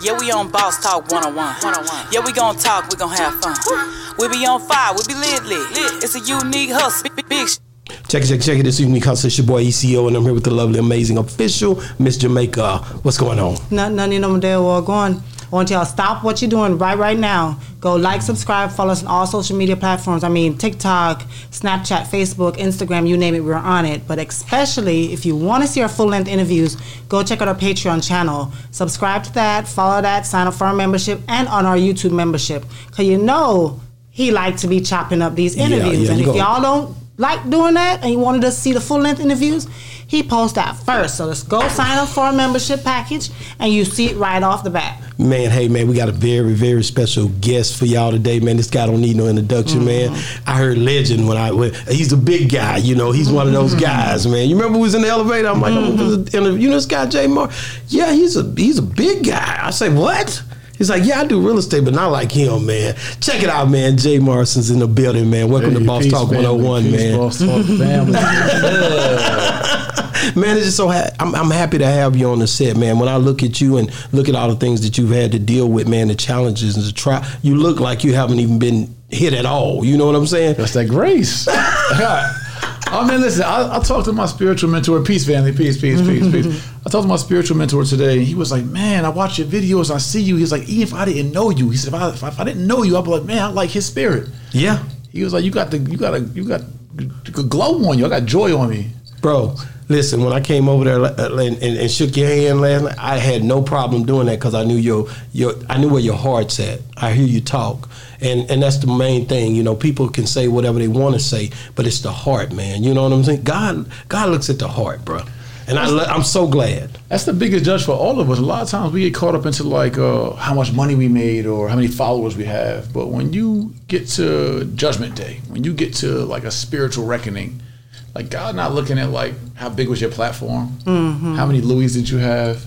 Yeah, we on Boss Talk 101. Yeah, we gon' talk, we gon' have fun. We be on fire, we be lit, lit. It's a unique hustle, big, big sh- Check it, check it, check it. This evening, it's your boy ECO, and I'm here with the lovely, amazing official Miss Jamaica. What's going on? None, Nothing, nothing on there or going. I want y'all to stop what you're doing right right now. Go like, subscribe, follow us on all social media platforms. I mean TikTok, Snapchat, Facebook, Instagram, you name it, we're on it. But especially if you want to see our full length interviews, go check out our Patreon channel. Subscribe to that, follow that, sign up for our membership, and on our YouTube membership. Cause you know he like to be chopping up these interviews, yeah, and if go- y'all don't like doing that and you wanted to see the full length interviews, he posts that first. So let's go sign up for a membership package and you see it right off the bat. Man, hey man, we got a very, very special guest for y'all today, man. This guy don't need no introduction, mm-hmm. man. I heard legend when I when, he's a big guy, you know. He's one of those mm-hmm. guys, man. You remember we was in the elevator? I'm like, gonna mm-hmm. you know this guy Jay Moore. Yeah, he's a he's a big guy. I say, what? He's like, yeah, I do real estate, but not like him, man. Check it out, man. Jay Morrison's in the building, man. Welcome to Boss Talk family. 101, Peace, man. Boss Talk family. Man, it's just so ha- I'm, I'm happy to have you on the set, man. When I look at you and look at all the things that you've had to deal with, man, the challenges and the try, you look like you haven't even been hit at all. You know what I'm saying? That's that grace. I mean, listen, I, I talked to my spiritual mentor, peace family, peace, peace, peace, mm-hmm. peace. I talked to my spiritual mentor today, and he was like, man, I watch your videos, I see you. He's like, even if I didn't know you, he said, if I, if I, if I didn't know you, I'd be like, man, I like his spirit. Yeah, He was like, you got the, you got a, you got a glow on you. I got joy on me. Bro. Listen, when I came over there uh, and, and, and shook your hand last night, I had no problem doing that because I knew your your I knew where your heart's at. I hear you talk, and and that's the main thing. You know, people can say whatever they want to say, but it's the heart, man. You know what I'm saying? God God looks at the heart, bro. And I I'm so glad. That's the biggest judge for all of us. A lot of times we get caught up into like uh, how much money we made or how many followers we have. But when you get to Judgment Day, when you get to like a spiritual reckoning, like God not looking at like how big was your platform, how many Louis did you have,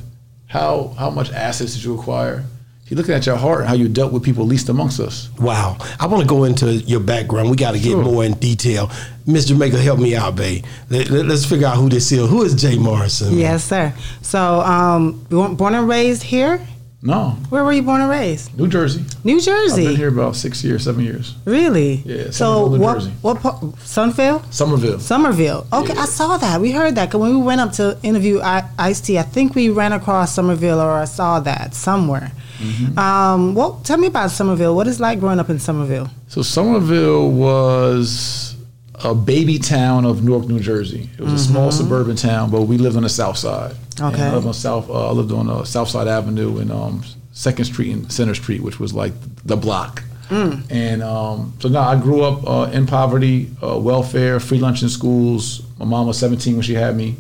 how how much assets did you acquire. He's looking at your heart and how you dealt with people least amongst us. Wow. I want to go into your background. We got to get Sure. more in detail. Miss Jamaica, help me out, babe. Let, us figure out who this is. Who is Jay Morrison? Yes, sir. So, um, weren't born and raised here? No, Where were you born and raised? New Jersey. New Jersey. I've been here about six years, seven years. Really? Yeah, So Somerville, New what? Jersey. What? part- Sunville? Somerville. Somerville. Okay, Yeah. I saw that. We heard that because when we went up to interview I- Ice T, I think we ran across Somerville, or I saw that somewhere. Mm-hmm. Um, well, tell me about Somerville. What is it like growing up in Somerville? So Somerville was a baby town of Newark, New Jersey. It was a small suburban town, but we lived on the south side. And Okay. I lived on South. Uh, I lived on uh, South Side Avenue and um, Second Street and Center Street, which was like the block. And um, so now I grew up uh, in poverty, uh, welfare, free lunch in schools. My mom was 17 when she had me.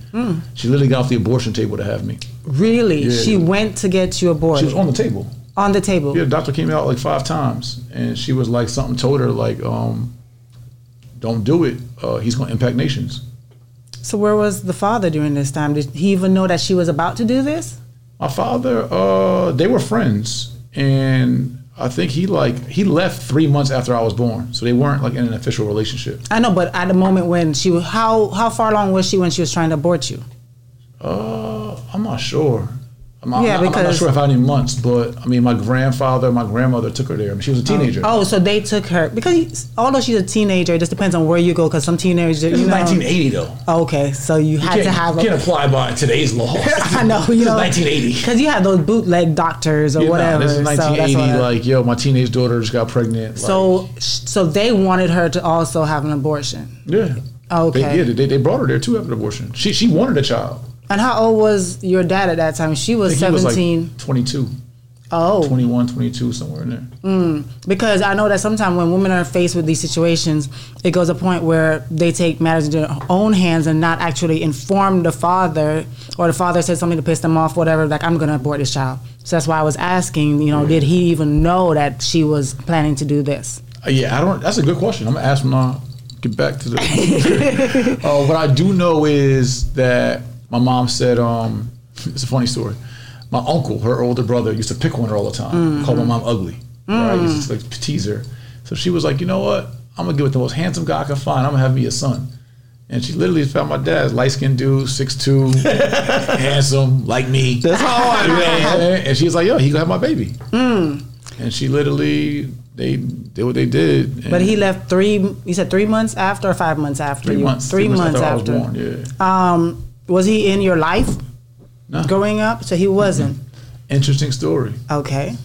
She literally got off the abortion table to have me. Really? Yeah. She went to get you aborted. She was on the table. on the table. Yeah, the doctor came out like five times, and she was like, something told her like, um, "Don't do it. Uh, he's going to impact nations." So where was the father during this time? Did he even know that she was about to do this? My father, uh, they were friends, and I think he like he left three months after I was born, so they weren't like in an official relationship. I know, but at the moment when she was, how how far along was she when she was trying to abort you? Uh, I'm not sure. I'm, I'm Yeah, not, I'm not because- sure how many months, but I mean, my grandfather, my grandmother took her there. I mean, she was a oh. teenager. Oh, so they took her because although she's a teenager, it just depends on where you go. Because some teenagers, this you is know, 1980 though. Oh, okay, so you had to have you a. can't apply by today's law. I know, you know, 1980. because you had those bootleg doctors or Yeah, nah, whatever. this is so 1980. what I- like, yo, my teenage daughter just got pregnant. like- so so they wanted her to also have an abortion. Yeah. Okay. They, yeah, they, they brought her there too after the abortion. She she wanted a child. And how old was your dad at that time? She was think he was like seventeen. 22, oh, 21, 22, somewhere in there. because I know that sometimes when women are faced with these situations, it goes a point where they take matters into their own hands and not actually inform the father, or the father said something to piss them off, whatever. Like I'm going to abort this child. So that's why I was asking. You know, did he even know that she was planning to do this? Uh, yeah, I don't. That's a good question. I'm gonna ask him now. Get back to the. uh, what I do know is that my mom said. Um, it's a funny story. My uncle, her older brother, used to pick on her all the time. Called my mom ugly. Right? Used to like tease her. So she was like, you know what? I'm gonna give it the most handsome guy I can find. I'm gonna have me a son. And she literally found my dad, light skinned dude, 6'2", handsome, like me. That's hard, man. And she was like, yo, he gonna have my baby. Hmm. And she literally, they did what they did. But he left three. You said three months after or five months after three you? months. Three, months, I after. was born, yeah. Um, was he in your life No. growing up? So he wasn't. Interesting story. Okay.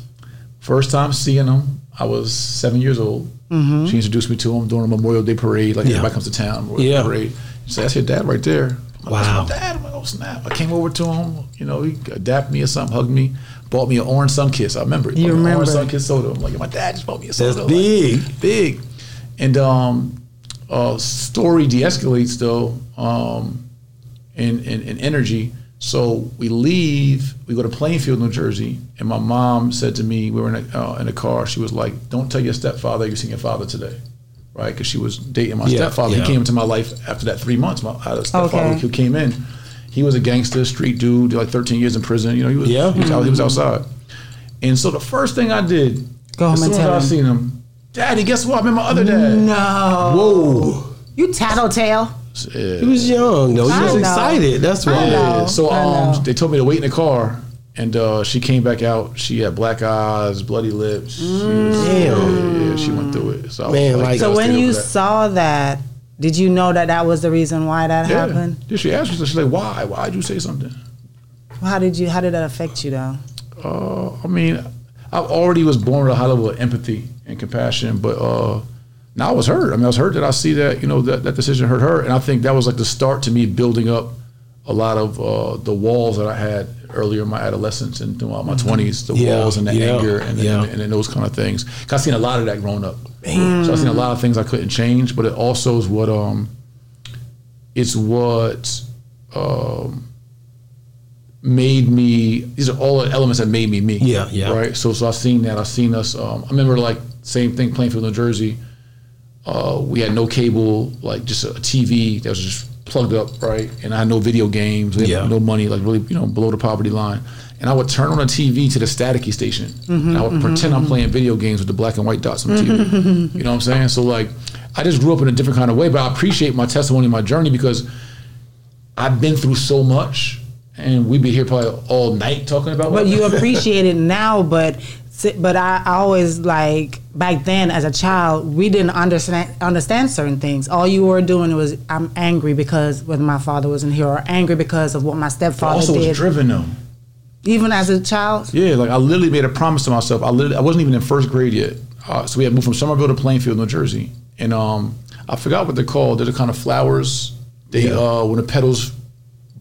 First time seeing him, I was seven years old. Mm-hmm. She introduced me to him during a Memorial Day parade. Like Yeah. everybody comes to town, Memorial Yeah. Day parade. She said, "That's your dad right there." I'm like, Wow. That's my dad. I'm like, "Oh snap!" I came over to him. You know, he adapted me or something, hugged me, bought me an orange sun kiss. I remember it. You Bought me an remember. orange sun kiss soda? I'm like, my dad just bought me a soda. That's Like, big. big. And um, uh, story de-escalates though, um, in, in in energy. So we leave. We go to Plainfield, New Jersey, and my mom said to me, we were in a, uh, in a car. She was like, "Don't tell your stepfather you're seeing your father today." Right, because she was dating my Yeah, stepfather. yeah. He came into my life after that three months. My I had a stepfather Okay. who came in. He was a gangster, street dude, like 13 years in prison. You know, he was Yeah. he was, out, he was outside. And so the first thing I did, Go as soon as I him. seen him, Daddy, guess what? I met my other dad. No. Whoa. You tattletale. He was young though. He I was know. excited. That's I why. know. So um, they told me to wait in the car, and uh, she came back out. She had black eyes, bloody lips. She was, Damn. yeah, she went through it. So Man, like- So when you that. saw that, did you know that that was the reason why that yeah. happened? Did she asked me. So she's like, "Why? Why'd you say something?" How did you? How did that affect you though? Uh, I mean, I already was born with a high level of empathy and compassion, but uh, now I was hurt. I mean, I was hurt that I see that you know that, that decision hurt her, and I think that was like the start to me building up a lot of uh, the walls that I had earlier in my adolescence and throughout my twenties, the Yeah, walls and the yeah, anger and, yeah. and, and those kind of things. 'Cause I've seen a lot of that growing up. So I've seen a lot of things I couldn't change, but it also is what um, it's what um, made me. These are all the elements that made me me. Yeah, yeah. Right. So, so I've seen that. I've seen us. Um, I remember like same thing, Plainfield, New Jersey. Uh, we had no cable, like just a TV that was just plugged up, right? And I had no video games. We had Yeah. no money, like really, you know, below the poverty line. And I would turn on the TV to the staticky station. Mm-hmm, and I would mm-hmm, pretend I'm mm-hmm. playing video games with the black and white dots on the TV. you know what I'm saying? So like, I just grew up in a different kind of way, but I appreciate my testimony, my journey because I've been through so much, and we'd be here probably all night talking about. But what- you appreciate it now, but but I, I always like back then as a child we didn't understand understand certain things. All you were doing was I'm angry because whether my father wasn't here or angry because of what my I stepfather also did. was driven them Even as a child, Yeah, like I literally made a promise to myself. I literally, I wasn't even in first grade yet. Uh, so we had moved from Somerville to Plainfield, New Jersey, and um, I forgot what they're called. They're the kind of flowers. They uh, when the petals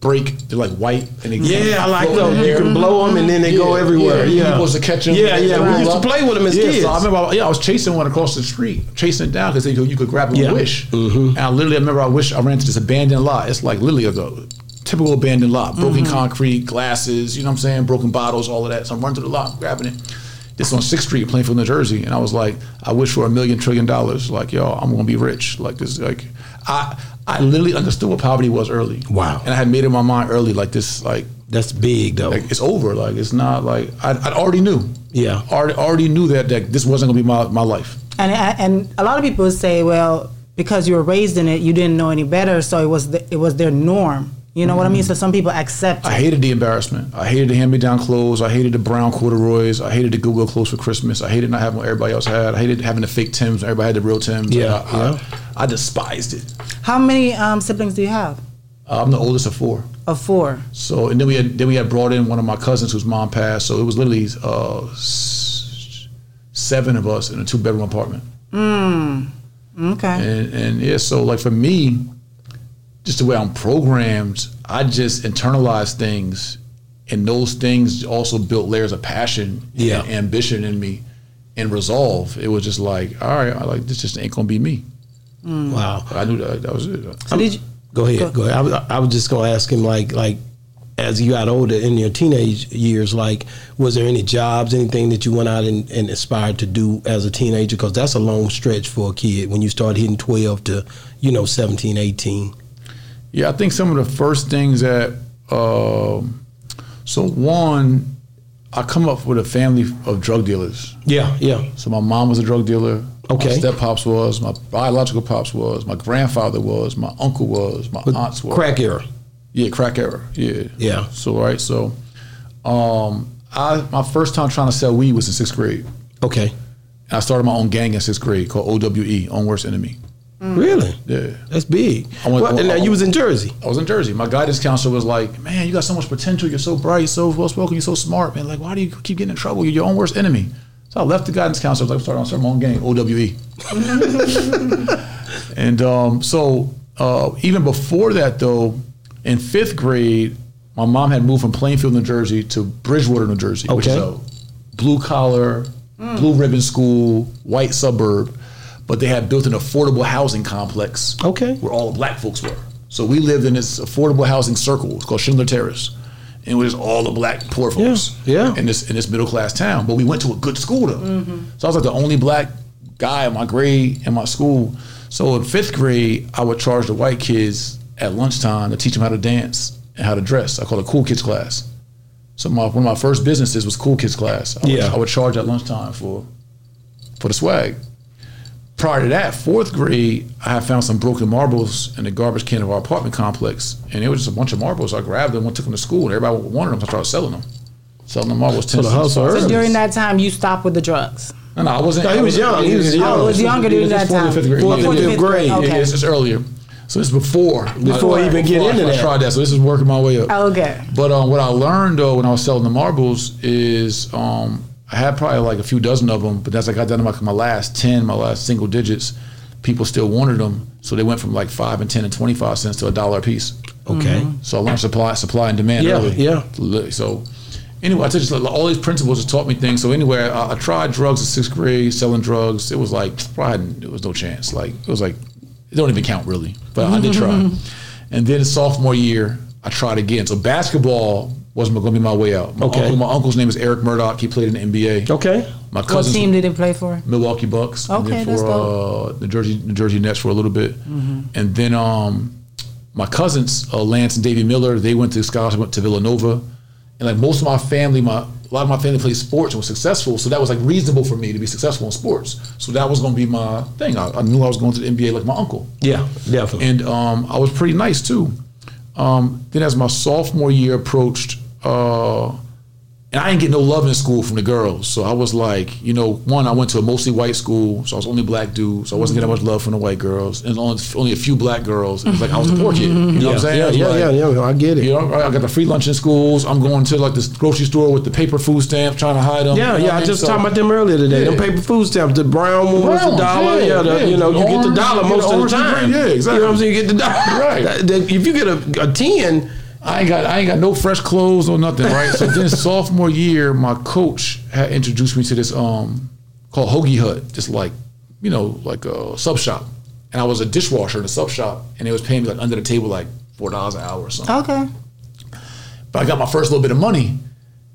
break, they're like white and they Yeah, I like float in those. the You can blow them and then they go everywhere. Yeah, Yeah, you're supposed to catch them. Yeah, yeah. We used to play with them as yeah, kids. So I remember, yeah, I was chasing one across the street, chasing it down because you could, you could grab them Yeah. and wish. Mm-hmm. And I literally, I remember, I wish I ran to this abandoned lot. It's like literally a typical abandoned lot, broken mm-hmm. concrete, glasses. You know what I'm saying? Broken bottles, all of that. So I'm running through the lot, grabbing it. This on Sixth Street, Plainfield, New Jersey, and I was like, I wish for a million trillion dollars. Like, yo, I'm gonna be rich. Like this, like I, I literally understood what poverty was early. Wow. And I had made it in my mind early, like this, like That's big though. like it's over. Like it's not like I, I already knew. Yeah. already already knew that that this wasn't gonna be my, my life. and and a lot of people say, well, because you were raised in it, you didn't know any better, so it was the, it was their norm. You know what I mean? Mm-hmm. So some people accept. I it. hated the embarrassment. I hated the hand me down clothes. I hated the brown corduroys. I hated the Google clothes for Christmas. I hated not having what everybody else had. I hated having the fake Tims. Everybody had the real Tims. Yeah, I, yeah. I, I despised it. How many um, siblings do you have? Uh, I'm the oldest of four. Of four. So and then we had then we had brought in one of my cousins whose mom passed. So it was literally uh, s- seven of us in a two bedroom apartment. Mm. Okay. And and yeah, so like for me, just the way I'm programmed, I just internalize things, and those things also built layers of passion Yeah. and ambition in me, and resolve. It was just like, all right, I like this just ain't gonna be me. Wow. I knew that that was it. So did you? Go ahead. Go, ahead. I was, I was just gonna ask him like like as you got older in your teenage years, like was there any jobs, anything that you went out and, and aspired to do as a teenager? Because that's a long stretch for a kid when you start hitting twelve to you know 17, 18. Yeah, I think some of the first things that, um, so one, I come up with a family of drug dealers. Yeah, yeah. So my mom was a drug dealer. Okay. My step pops was. My biological pops was. My grandfather was. My uncle was. My aunts were. Crack era. Yeah, crack era. Yeah. Yeah. So right. So, um, I my first time trying to sell weed was in sixth grade. Okay. I started my own gang in sixth grade called OWE, Own Worst Enemy. Really? Yeah. That's big. I went- Well, and now I- you was in Jersey. I was in Jersey. My guidance counselor was like, "Man, you got so much potential. You're so bright, so well spoken. You're so smart, man. Like, why do you keep getting in trouble? You're your own worst enemy." So I left the guidance counselor. I was like, "Start on start my own gang, OWE." and um, so uh, even before that, though, in fifth grade, my mom had moved from Plainfield, New Jersey, to Bridgewater, New Jersey, which is a blue collar, blue ribbon school, white suburb. But they had built an affordable housing complex Okay. where all the black folks were. So we lived in this affordable housing circle. It's called Schindler Terrace. And it was all the black poor folks Yeah, yeah. in this in this middle class town. But we went to a good school though. Mm-hmm. So I was like the only black guy in my grade in my school. So in fifth grade, I would charge the white kids at lunchtime to teach them how to dance and how to dress. I call it cool kids class. So my, one of my first businesses was cool kids class. I would, Yeah. I would charge at lunchtime for for the swag prior to that, fourth grade, I had found some broken marbles in the garbage can of our apartment complex, and it was just a bunch of marbles. I grabbed them, went took them to school, and everybody wanted them. So I started selling them, selling the marbles. So the 10 cents. hustle So during that time, you stopped with the drugs. No, no, I wasn't. No, he I was young. He was young. Oh, it was younger during It was that fourth and time. fifth grade. Fourth Yeah, and yeah, fifth grade. Yeah, Okay. it's, it's earlier. So it's before Before you even get before I- into I that. tried that. So this is working my way up. Okay. But um, what I learned though when I was selling the marbles is um, I had probably like a few dozen of them, but as I got down to my, my last ten, my last single digits, people still wanted them, so they went from like five and ten and twenty five cents to a dollar a piece. Okay. Mm-hmm. So I learned supply, supply and demand Yeah, early. yeah. So anyway, I just all these principles have taught me things. So anyway, I, I tried drugs in sixth grade, selling drugs. It was like probably it was no chance. Like it was like it don't even count really, but I did try. And then sophomore year, I tried again. So basketball wasn't going to be my way out. My, Okay. uncle, my uncle's name is Eric Murdock. He played in the NBA. Okay. My What cousin team did he play for? Milwaukee Bucks. and Okay, then that's for dope. uh, the Jersey New Jersey Nets for a little bit, and then um, my cousins uh, Lance and Davey Miller they went to scholarship went to Villanova, and like most of my family, my a lot of my family played sports and was successful, so that was like reasonable for me to be successful in sports. So that was going to be my thing. I, I knew I was going to the NBA like my uncle, Yeah, definitely. and um, I was pretty nice too. Um, then as my sophomore year approached, uh, and I didn't get no love in school from the girls. So I was like, you know, one, I went to a mostly white school, so I was only black dude, so I wasn't getting that much love from the white girls, and only, only a few black girls. It was like I was a poor kid. You know yeah, what I'm saying? yeah, It yeah, like, yeah, yeah, I get it. You know, I got the free lunch in schools. I'm going to like this grocery store with the paper food stamps, trying to hide them. Yeah, You know yeah. I mean? just So- talked about them earlier today. Them Yeah. paper food stamps, the brown one was dollar. yeah, the, you know, you get the dollar most of the time. green, yeah, exactly. You know what I'm saying? You get the dollar. Right. If you get a, a ten, I ain't got I ain't got no fresh clothes or nothing, right? so then sophomore year, my coach had introduced me to this um called Hoagie Hut, just like you know like a sub shop, and I was a dishwasher in a sub shop, and they was paying me like under the table like four dollars an hour or something. Okay. But I got my first little bit of money,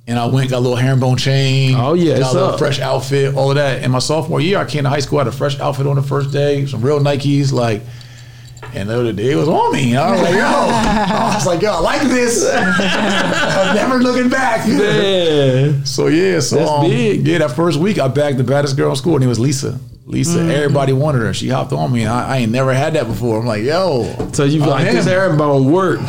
and I went got a little herringbone chain. Oh, yeah, got a little up. fresh outfit, all of that. And my sophomore year, I came to high school, I had a fresh outfit on the first day, some real Nikes, like. And the other day it was on me. I was like, yo, I was like, yo, I like this. I'm never looking back. yeah. So yeah, so That's um, big. Yeah, that first week I bagged the baddest girl in school, and it was Lisa. Lisa, Mm-hmm. everybody wanted her. She hopped on me, and I, I ain't never had that before. I'm like, yo. So you like this him. herringbone worked.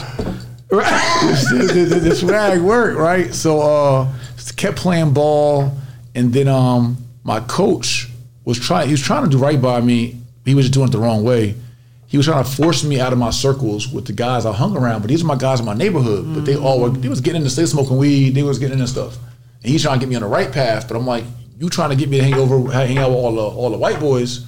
Right. this the, the swag worked, right? So uh kept playing ball and then um my coach was trying he was trying to do right by me. He was just doing it the wrong way. He was trying to force me out of my circles with the guys I hung around, but these are my guys in my neighborhood. But they all were they was getting into they smoking weed, they was getting into stuff. And he's trying to get me on the right path, but I'm like, you trying to get me to hang over hang out with all the all the white boys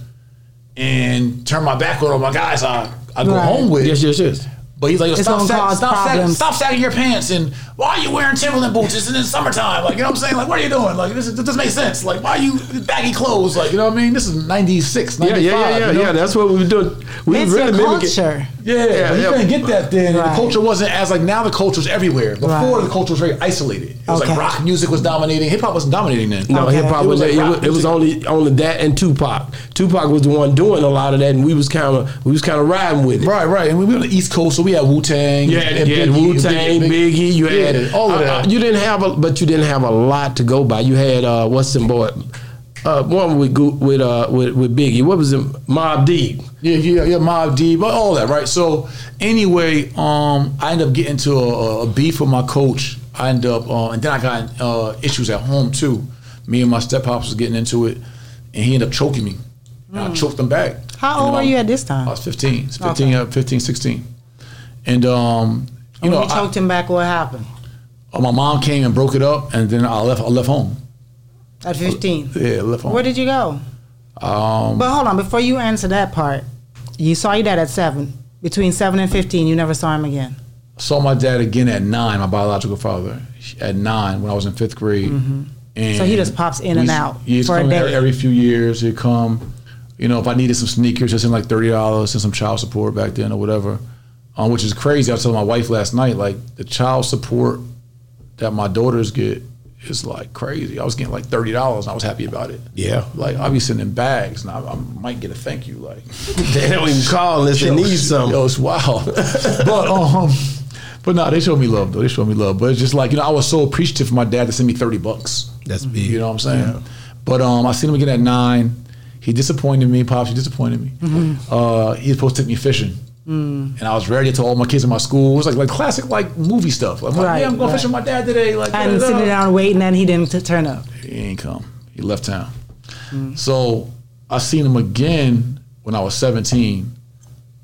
and turn my back on all my guys I I go Right. home with. yes, yes, yes. But he's like, It's stop, gonna sag, stop, sag, stop sagging your pants, and why are you wearing Timberland boots? It's in the summertime, like you know what I'm saying. Like, what are you doing? Like, this, is- this doesn't make sense. Like, why are you baggy clothes? Like, you know what I mean? This is '96, '95. yeah, yeah, yeah, you know? yeah. That's what we were doing. We It's really your mimicking. culture. Yeah, Yeah, but you yeah. couldn't get that then. and Right. The culture wasn't as like now. The culture's everywhere. Before Right. the culture was very isolated. It was Okay. like rock music was dominating. Hip hop wasn't dominating then. No, Okay. hip hop It was was like it, was, it was only only that and Tupac. Tupac was the one doing a lot of that, and we was kind of we was kind of riding with it. Right, right. And we were on the East Coast, so we had Wu Tang. You had, you had Wu Tang, Biggie. You had yeah, all of uh, that. uh, you didn't have, a, but you didn't have a lot to go by. You had uh, what's the boy? Uh, one with Gu- with uh with, with Biggie. What was it? Mobb Deep. Yeah, yeah, yeah, Mobb Deep, all that, right? So anyway, um, I ended up getting into a, a beef with my coach. I ended up, uh, and then I got uh, issues at home too. Me and my step pops was getting into it, and he ended up choking me. And I choked him back. Hmm. How old then were you at this time? I was 15, 15, Okay. uh, 15 16. And, um, you when know, you choked him back, what happened? Uh, my mom came and broke it up, and then I left, I left home. At 15. Yeah, I left home. Where did you go? um, But hold on, before you answer that part, you saw your dad at seven. Between seven and 15, you never saw him again. saw my dad again at nine, my biological father, at nine when I was in fifth grade. And Mm-hmm. So he just pops in and out for a day. every, every few years. He'd come. You know, if I needed some sneakers, just in like thirty dollars and some child support back then or whatever, um, which is crazy. I was telling my wife last night, like the child support that my daughters get is like crazy. I was getting like thirty dollars, and I was happy about it. Yeah. Like I'll be sending bags, and I, I might get a thank you. Like They don't even call unless they need something. Yo, it's wild. but um, but no, they showed me love though. They showed me love. But it's just like you know, I was so appreciative for my dad to send me thirty bucks. That's big. You know what I'm saying? But um, I seen him again at nine. He disappointed me. Pops, he disappointed me. Uh, he was supposed to take me fishing. And I was ready to tell all my kids in my school. It was like like classic like movie stuff. Like, Right, yeah, I'm going right. fishing with my dad today. Like, And da-da-da. sitting down waiting, and he didn't t- turn up. He ain't come. He left town. So I seen him again when I was 17,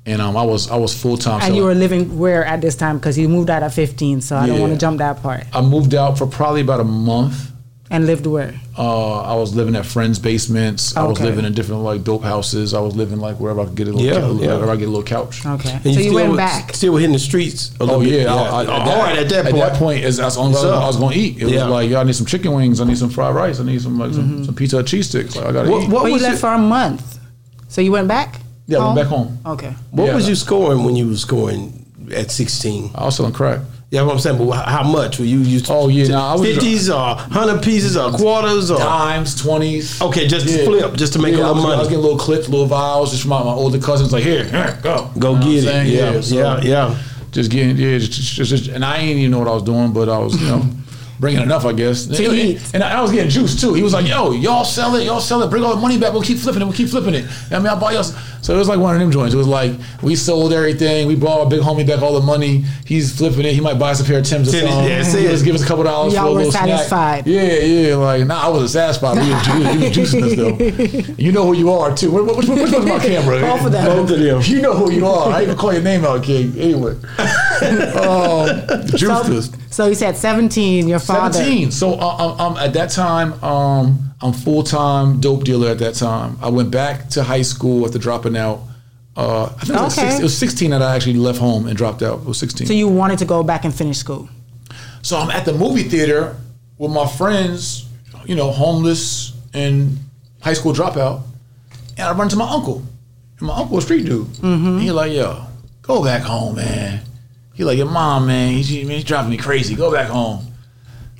and um, I was I was full time. And you were living where at this time? Because you moved out at 15, so I don't want to jump that part. I moved out for probably about a month. And lived where? Uh, I was living at friends' basements. I was living in different like dope houses. I was living like wherever I could get a little, Yeah, couch, yeah. wherever I get a little couch. Okay. And so you still went was- back. Still hitting the streets. A Oh little bit. yeah, I, I, at all that, right. At that point, At that point, is that's the only What's stuff up? I was going to eat. It Yeah. was like, yo, I need some chicken wings. I need some fried rice. I need some like some, some pizza or cheese sticks. Like I got to What- eat. what Well, you was left it- for a month. So you went back? Yeah, I went back home. Okay. what Yeah. was you scoring when you was scoring at sixteen? I was selling crack. Yeah, what I'm saying, but how much were you? you Oh, yeah, nah, I was- fifties or hundred pieces or quarters or Dimes, twenties. okay, just to flip, just to make Yeah, a I little was, I was money. getting little clips, little vials, just from my, my older cousins. Like here, here, go, Go You know get it. saying? Yeah, so yeah, yeah. Just getting, yeah, just, just, just, and I ain't even know what I was doing, but I was, you know, bringing enough, I guess. To and, eat. and I was getting juice too. He was like, "Yo, y'all sell it, y'all sell it, bring all the money back. We'll keep flipping it. We'll keep flipping it. I mean, I'll buy y'all." So it was like one of them joints. It was like we sold everything. We brought our big homie back all the money. He's flipping it. He might buy us a pair of Tim's or something. yeah, that's He it. just give us a couple dollars Y'all for a were little snack. satisfied. Yeah, yeah. Like, nah, I wasn't satisfied. We was, ju- we was juicing us though. You know who you are too. Which, which, which one's my camera? Both of them. Both of them. You know who you are. I even call your name out, King. Anyway, um, juiced So, so you said 17, your father. 17. So uh, um, at that time, um, I'm full time dope dealer. At that time, I went back to high school after dropping out. Uh, I think it was, Okay. 16, it was 16 that I actually left home and dropped out. It was 16. So you wanted to go back and finish school. So I'm at the movie theater with my friends, you know, homeless and high school dropout, and I run to my uncle. And my uncle a street dude. Mm-hmm. He like, yo, go back home, man. He like, your mom, man, he's, he's driving me crazy. Go back home.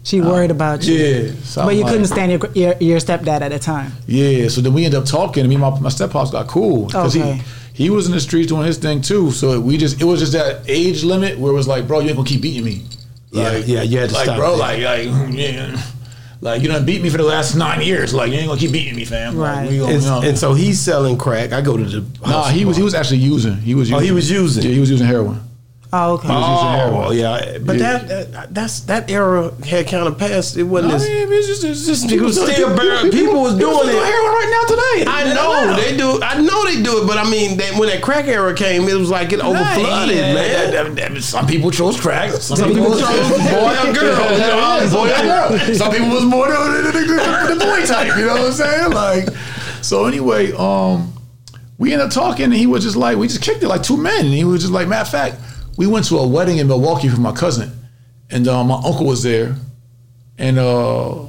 She uh, worried about you. Yeah. So But I'm you like- couldn't stand your, your your stepdad at the time. Yeah, so then we ended up talking. and Me and my, my steppops got cool because Okay. he he was in the streets doing his thing too. So we just it was just that age limit where it was like, bro, you ain't gonna keep beating me. Yeah, yeah, you had to like, stop bro, that. like, like, mm, yeah, like you done beat me for the last nine years. Like you ain't gonna keep beating me, fam. Right. we gonna, you know. and so he's selling crack. I go to the nah, he was he was actually using. He was. Oh, using. Oh, using. he was using. Yeah, he was using heroin. Oh, okay. Oh, yeah, but Yeah. that, that that's that era had kind of passed. It wasn't I as mean, it's just, it's just It was people- still barely- people was doing still it. heroin right now today. I know Atlanta. they do. I know they do it, but I mean, they, when that crack era came, it was like it over flooded, Yeah, man. that- that- that- Some people chose crack. Some, people chose boy or girl. You Yeah, boy or girl. Some people was more the, the, the, the, the boy type. You know what I'm saying? Like, so anyway, um, we ended up talking, and he was just like, we just kicked it like two men, and he was just like, matter of fact, we went to a wedding in Milwaukee for my cousin, and uh, my uncle was there, and uh,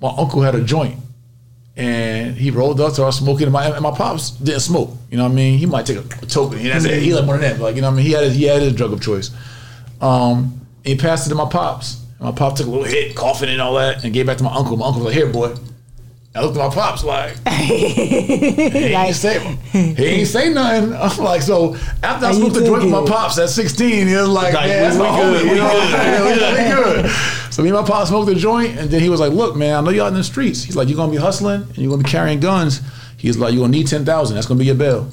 my uncle had a joint and he rolled up to us smoking. And my, and my pops didn't smoke. You know what I mean? He might take a, token. He, that's he like one of them. Like you know what I mean? He had his, he had his drug of choice. Um, he passed it to my pops. And my pop took a little hit, coughing and all that, and gave it back to my uncle. My uncle was like, "Here, boy." I looked at my pops like, he ain't say, he ain't say nothing. I'm like, so after I smoked the joint with my pops at 16, he was like, Like, man, that's we- my we good, homie. we You know what I'm good. saying? We good, we good. So me and my pops smoked the joint, and then he was like, look, man, I know you out in the streets. He's like, you're gonna be hustling and you're gonna be carrying guns. He's like, you're gonna need 10,000. That's gonna be your bail.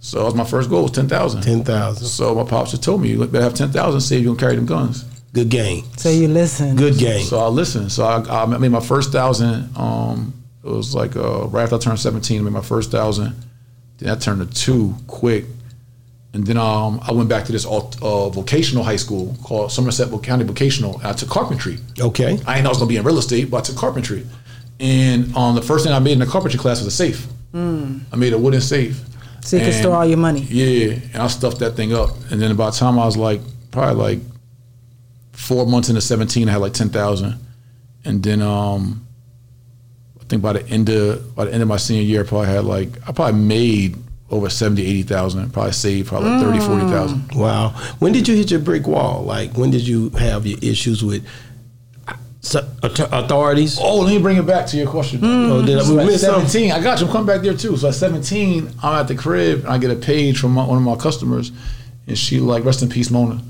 So that was my first goal, was 10,000. Ten thousand. So my pops just told me, you better have 10,000, see if you gonna carry them guns. Good game. So you listen. Good game. So I listened. So I, I made my first thousand. Um, it was like uh, right after I turned seventeen. I made my first thousand. Then I turned to two quick, and then um, I went back to this alt, uh, vocational high school called Somerset County Vocational. And I took carpentry. Okay. I didn't know I was gonna be in real estate, but I took carpentry. And um, the first thing I made in the carpentry class was a safe. I made a wooden safe. So you can And- store all your money. Yeah, and I stuffed that thing up. And then about the time I was like probably like four months into seventeen, I had like ten thousand. And then um I think by the end of by the end of my senior year, I probably had like I probably made over 70, 80,000. Probably saved probably like 30, 40,000. Mm. Wow. When did you hit your brick wall? Like when did you have your issues with uh, authorities? Oh, let me bring it back to your question. Mm. Oh, did I- So we at missed something? 17, I got you. I'm coming back there too. So at 17, I'm at the crib and I get a page from my, one of my customers, and she like, rest in peace, Mona.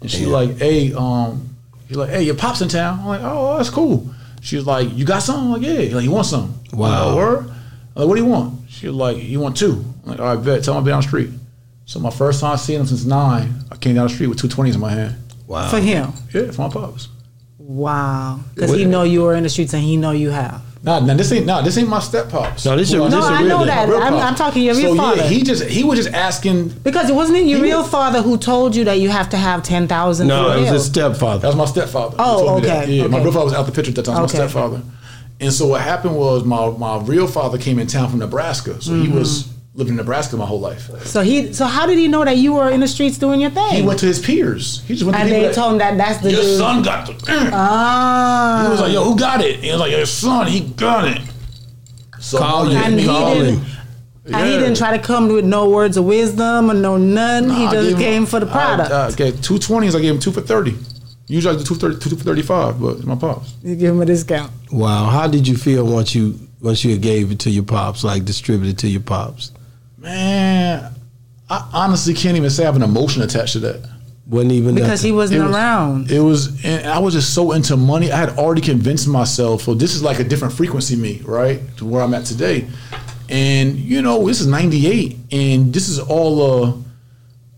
And she Yeah. like, hey, um, he's like, hey, your pop's in town. I'm like, oh, that's cool. She was like, you got something? I'm like, yeah. He's like, you want some? Wow. I'm like, Word? I'm like, what do you want? She was like, you want two? I'm like, all right, bet. Tell him I'll be down the street. So my first time seeing him since nine, I came down the street with two twenties in my hand. Wow. For him. Yeah, for my pops. Wow. Because he know you were in the streets and he know you have. Nah, nah, this ain't nah, this ain't my step pops. No, this Who your- I- this No, a I real know nigga. that. real I'm, pops. I'm talking your so real father. Yeah, he just he was just asking. because it wasn't it your real was- father who told you that you have to have ten thousand. No, it was his That stepfather. was my stepfather. who Oh, told me that. okay, Yeah, my okay. real father was out the picture at that time. It was My Okay. stepfather. And so what happened was my my real father came in town from Nebraska, so he mm-hmm. was living in Nebraska my whole life. So he. So how did he know that you were in the streets doing your thing? He went to his peers. He just went to and people they that, told him that that's the your dude. son got the. Ah. he was like, yo, who got it? He was like, your son, he got it. So Call Mona you. and me. he Call didn't. him. And he didn't try to come with no words of wisdom or no none. he just him- came for the product. I, I gave two twenties. I gave him two for thirty. Usually I do two, 30, two for thirty five, but my pops. you give him a discount. Wow. How did you feel once you once you gave it to your pops, like distributed to your pops? Man, I honestly can't even say I have an emotion attached to that. Wasn't even Because he wasn't It was- around. It was, and I was just so into money. I had already convinced myself, so this is like a different frequency me, right, to where I'm at today. And you know, this is '98, and this is all uh,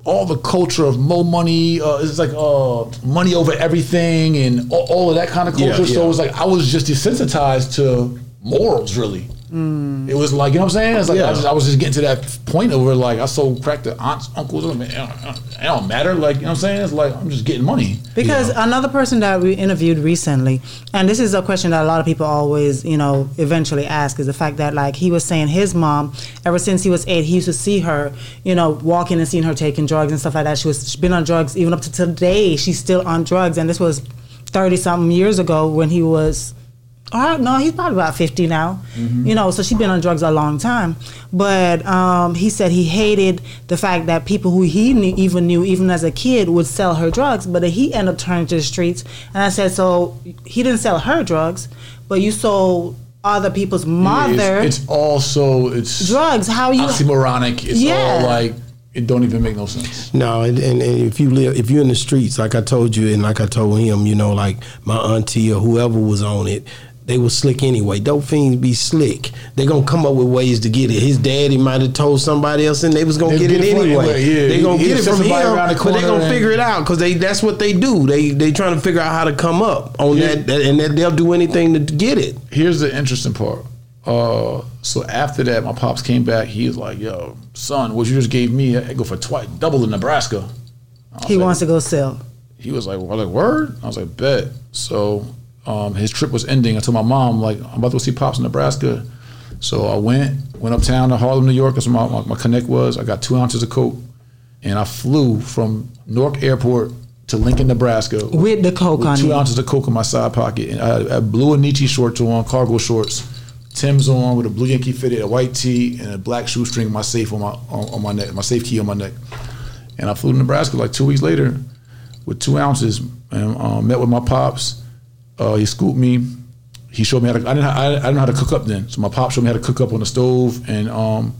all the culture of mo money. Uh, it's like uh, money over everything, and all, all of that kind of culture. Yeah, So it was like I was just desensitized to morals, really. It was like you know what I'm saying. It's like Yeah. I, just, I was just getting to that point of where like I sold crack to aunts, uncles. I mean, it, don't, it don't matter. Like you know what I'm saying. It's like I'm just getting money. Because another person that we interviewed recently, and this is a question that a lot of people always, you know, eventually ask, is the fact that like he was saying his mom, ever since he was eight, he used to see her, you know, walking and seeing her taking drugs and stuff like that. She was she's been on drugs even up to today. She's still on drugs, and this was thirty something years ago when he was. All right, no, he's probably about 50 now. You know, so she's been on drugs a long time. But um, he said he hated the fact that people who he knew, even knew, even as a kid, would sell her drugs. But then he ended up turning to the streets. And I said, so he didn't sell her drugs, but you sold other people's mother It's, it's also it's drugs. How you? oxymoronic. It's Yeah. all like it don't even make no sense. No, and, and, and if you live, if you're in the streets, like I told you, and like I told him, you know, like my auntie or whoever was on it, they was slick anyway. Dope fiends be slick. They gonna come up with ways to get it. His daddy might have told somebody else, and they was gonna They get it get it anyway. anyway, yeah. They gonna He- get he it from sent him, around the but they gonna and- figure it out because they that's what they do. They they trying to figure out how to come up on Yeah. that, that, and that they'll do anything to get it. Here's the interesting part. Uh, so after that, my pops came back. He was like, "Yo, son, what you just gave me, I go for twice, double in Nebraska." He like- wants to go sell. he was like, well, like word? I was like, bet. So um, his trip was ending. I told my mom, like, I'm about to go see Pops in Nebraska. So I went, went uptown to Harlem, New York. That's where my, my, my connect was. I got two ounces of coke. And I flew from Newark Airport to Lincoln, Nebraska. With the coke with on two ounces of coke in my side pocket. And I had blue Anichi shorts on, cargo shorts, Tim's on with a blue Yankee fitted, a white tee, and a black shoestring, my safe on my on, on my neck, my safe key on my neck. And I flew to Nebraska like two weeks later with two ounces and um, met with my pops. Uh, he scooped me, he showed me how to. I didn't. I, I didn't know how to cook up then. So my pop showed me how to cook up on the stove, and um,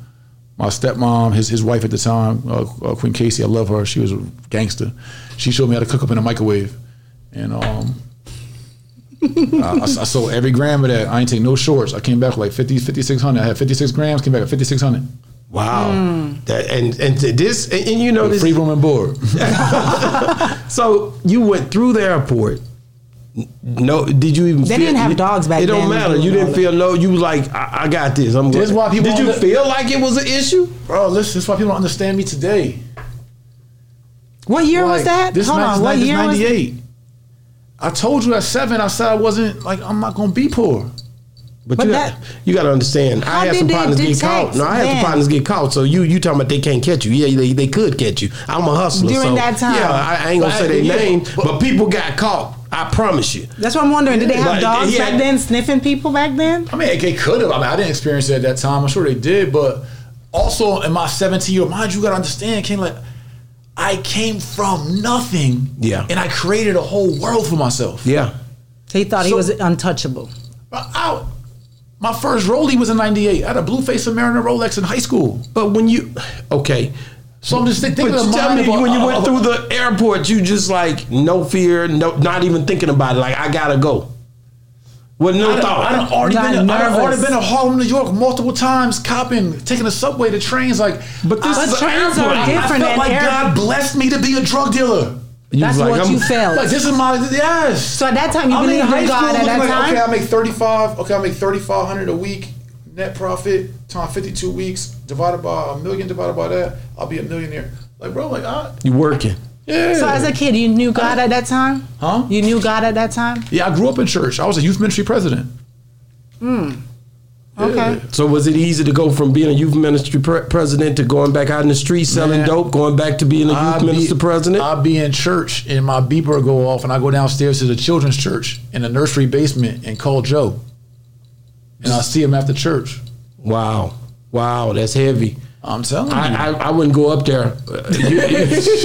my stepmom, his his wife at the time, uh, uh, Queen Casey, I love her. She was a gangster. She showed me how to cook up in a microwave, and um. I, I sold every gram of that. I ain't take no shorts. I came back with like 50, 5,600. I had 56 grams, came back at 5,600. Wow. Hmm. That and and this and, and you know this. Free room and board. So you went through the airport. No, did you even? They feel, didn't have dogs back It don't then. matter. You didn't feel no. You was like, I, I got this. I'm. This good. why people Did you don't- feel like it was an issue? Bro, listen, this is why people don't understand me today. What year was that? This Hold ni- on. What this year was 98. I told you at seven, I said I wasn't, like, I'm not going to be poor. But, But you, that- got, you got to understand. I had some partners get caught. No, I had some partners get caught. So you you talking about they can't catch you? Yeah, they, they could catch you. I'm a hustler. During so, that time. Yeah, I, I ain't gonna But- say their yeah, name, but- but, people got caught. I promise you. That's what I'm wondering. Did they have Like, dogs he back then sniffing people back then? I mean, they could have. I mean, I didn't experience it at that time. I'm sure they did. But also in my 17 year mind, you got to understand, King, like, I came from nothing. Yeah. And I created a whole world for myself. Yeah. He thought he was untouchable. I, I- my first Rollie was in 98. I had a blue face Mariner Rolex in high school. But when you okay. So I'm just thinking But of you tell me of when you went through the airport, you just like no fear, no, not even thinking about it. Like I gotta go. With no I thought. I've already been. To, I done already been to Harlem, New York, multiple times, copping, taking the subway, the trains. Like, But this I, is But an trains airport. are I- I different I felt like air- God blessed me to be a drug dealer. You That's like, what I'm- you felt. Like this is my yes. so at that time, you I'm in high in school God at that like, time? okay, I make 35. Okay, I make 3500 a week net profit times 52 weeks divided by a million divided by that. I'll be a millionaire. Like, bro, like, I, You working? yeah. So as a kid, you knew God at that time? Huh? You knew God at that time? yeah, I grew up in church. I was a youth ministry president. Hmm. Okay. So was it easy to go from being a youth ministry pre- president to going back out in the street selling Man. dope, going back to being a youth I'll minister be, president? I'll be in church and my beeper will go off and I go downstairs to the children's church in the nursery basement and call Joe. And I see him after church. wow, wow, that's heavy. I'm telling you. I, I, I wouldn't go up there. Uh,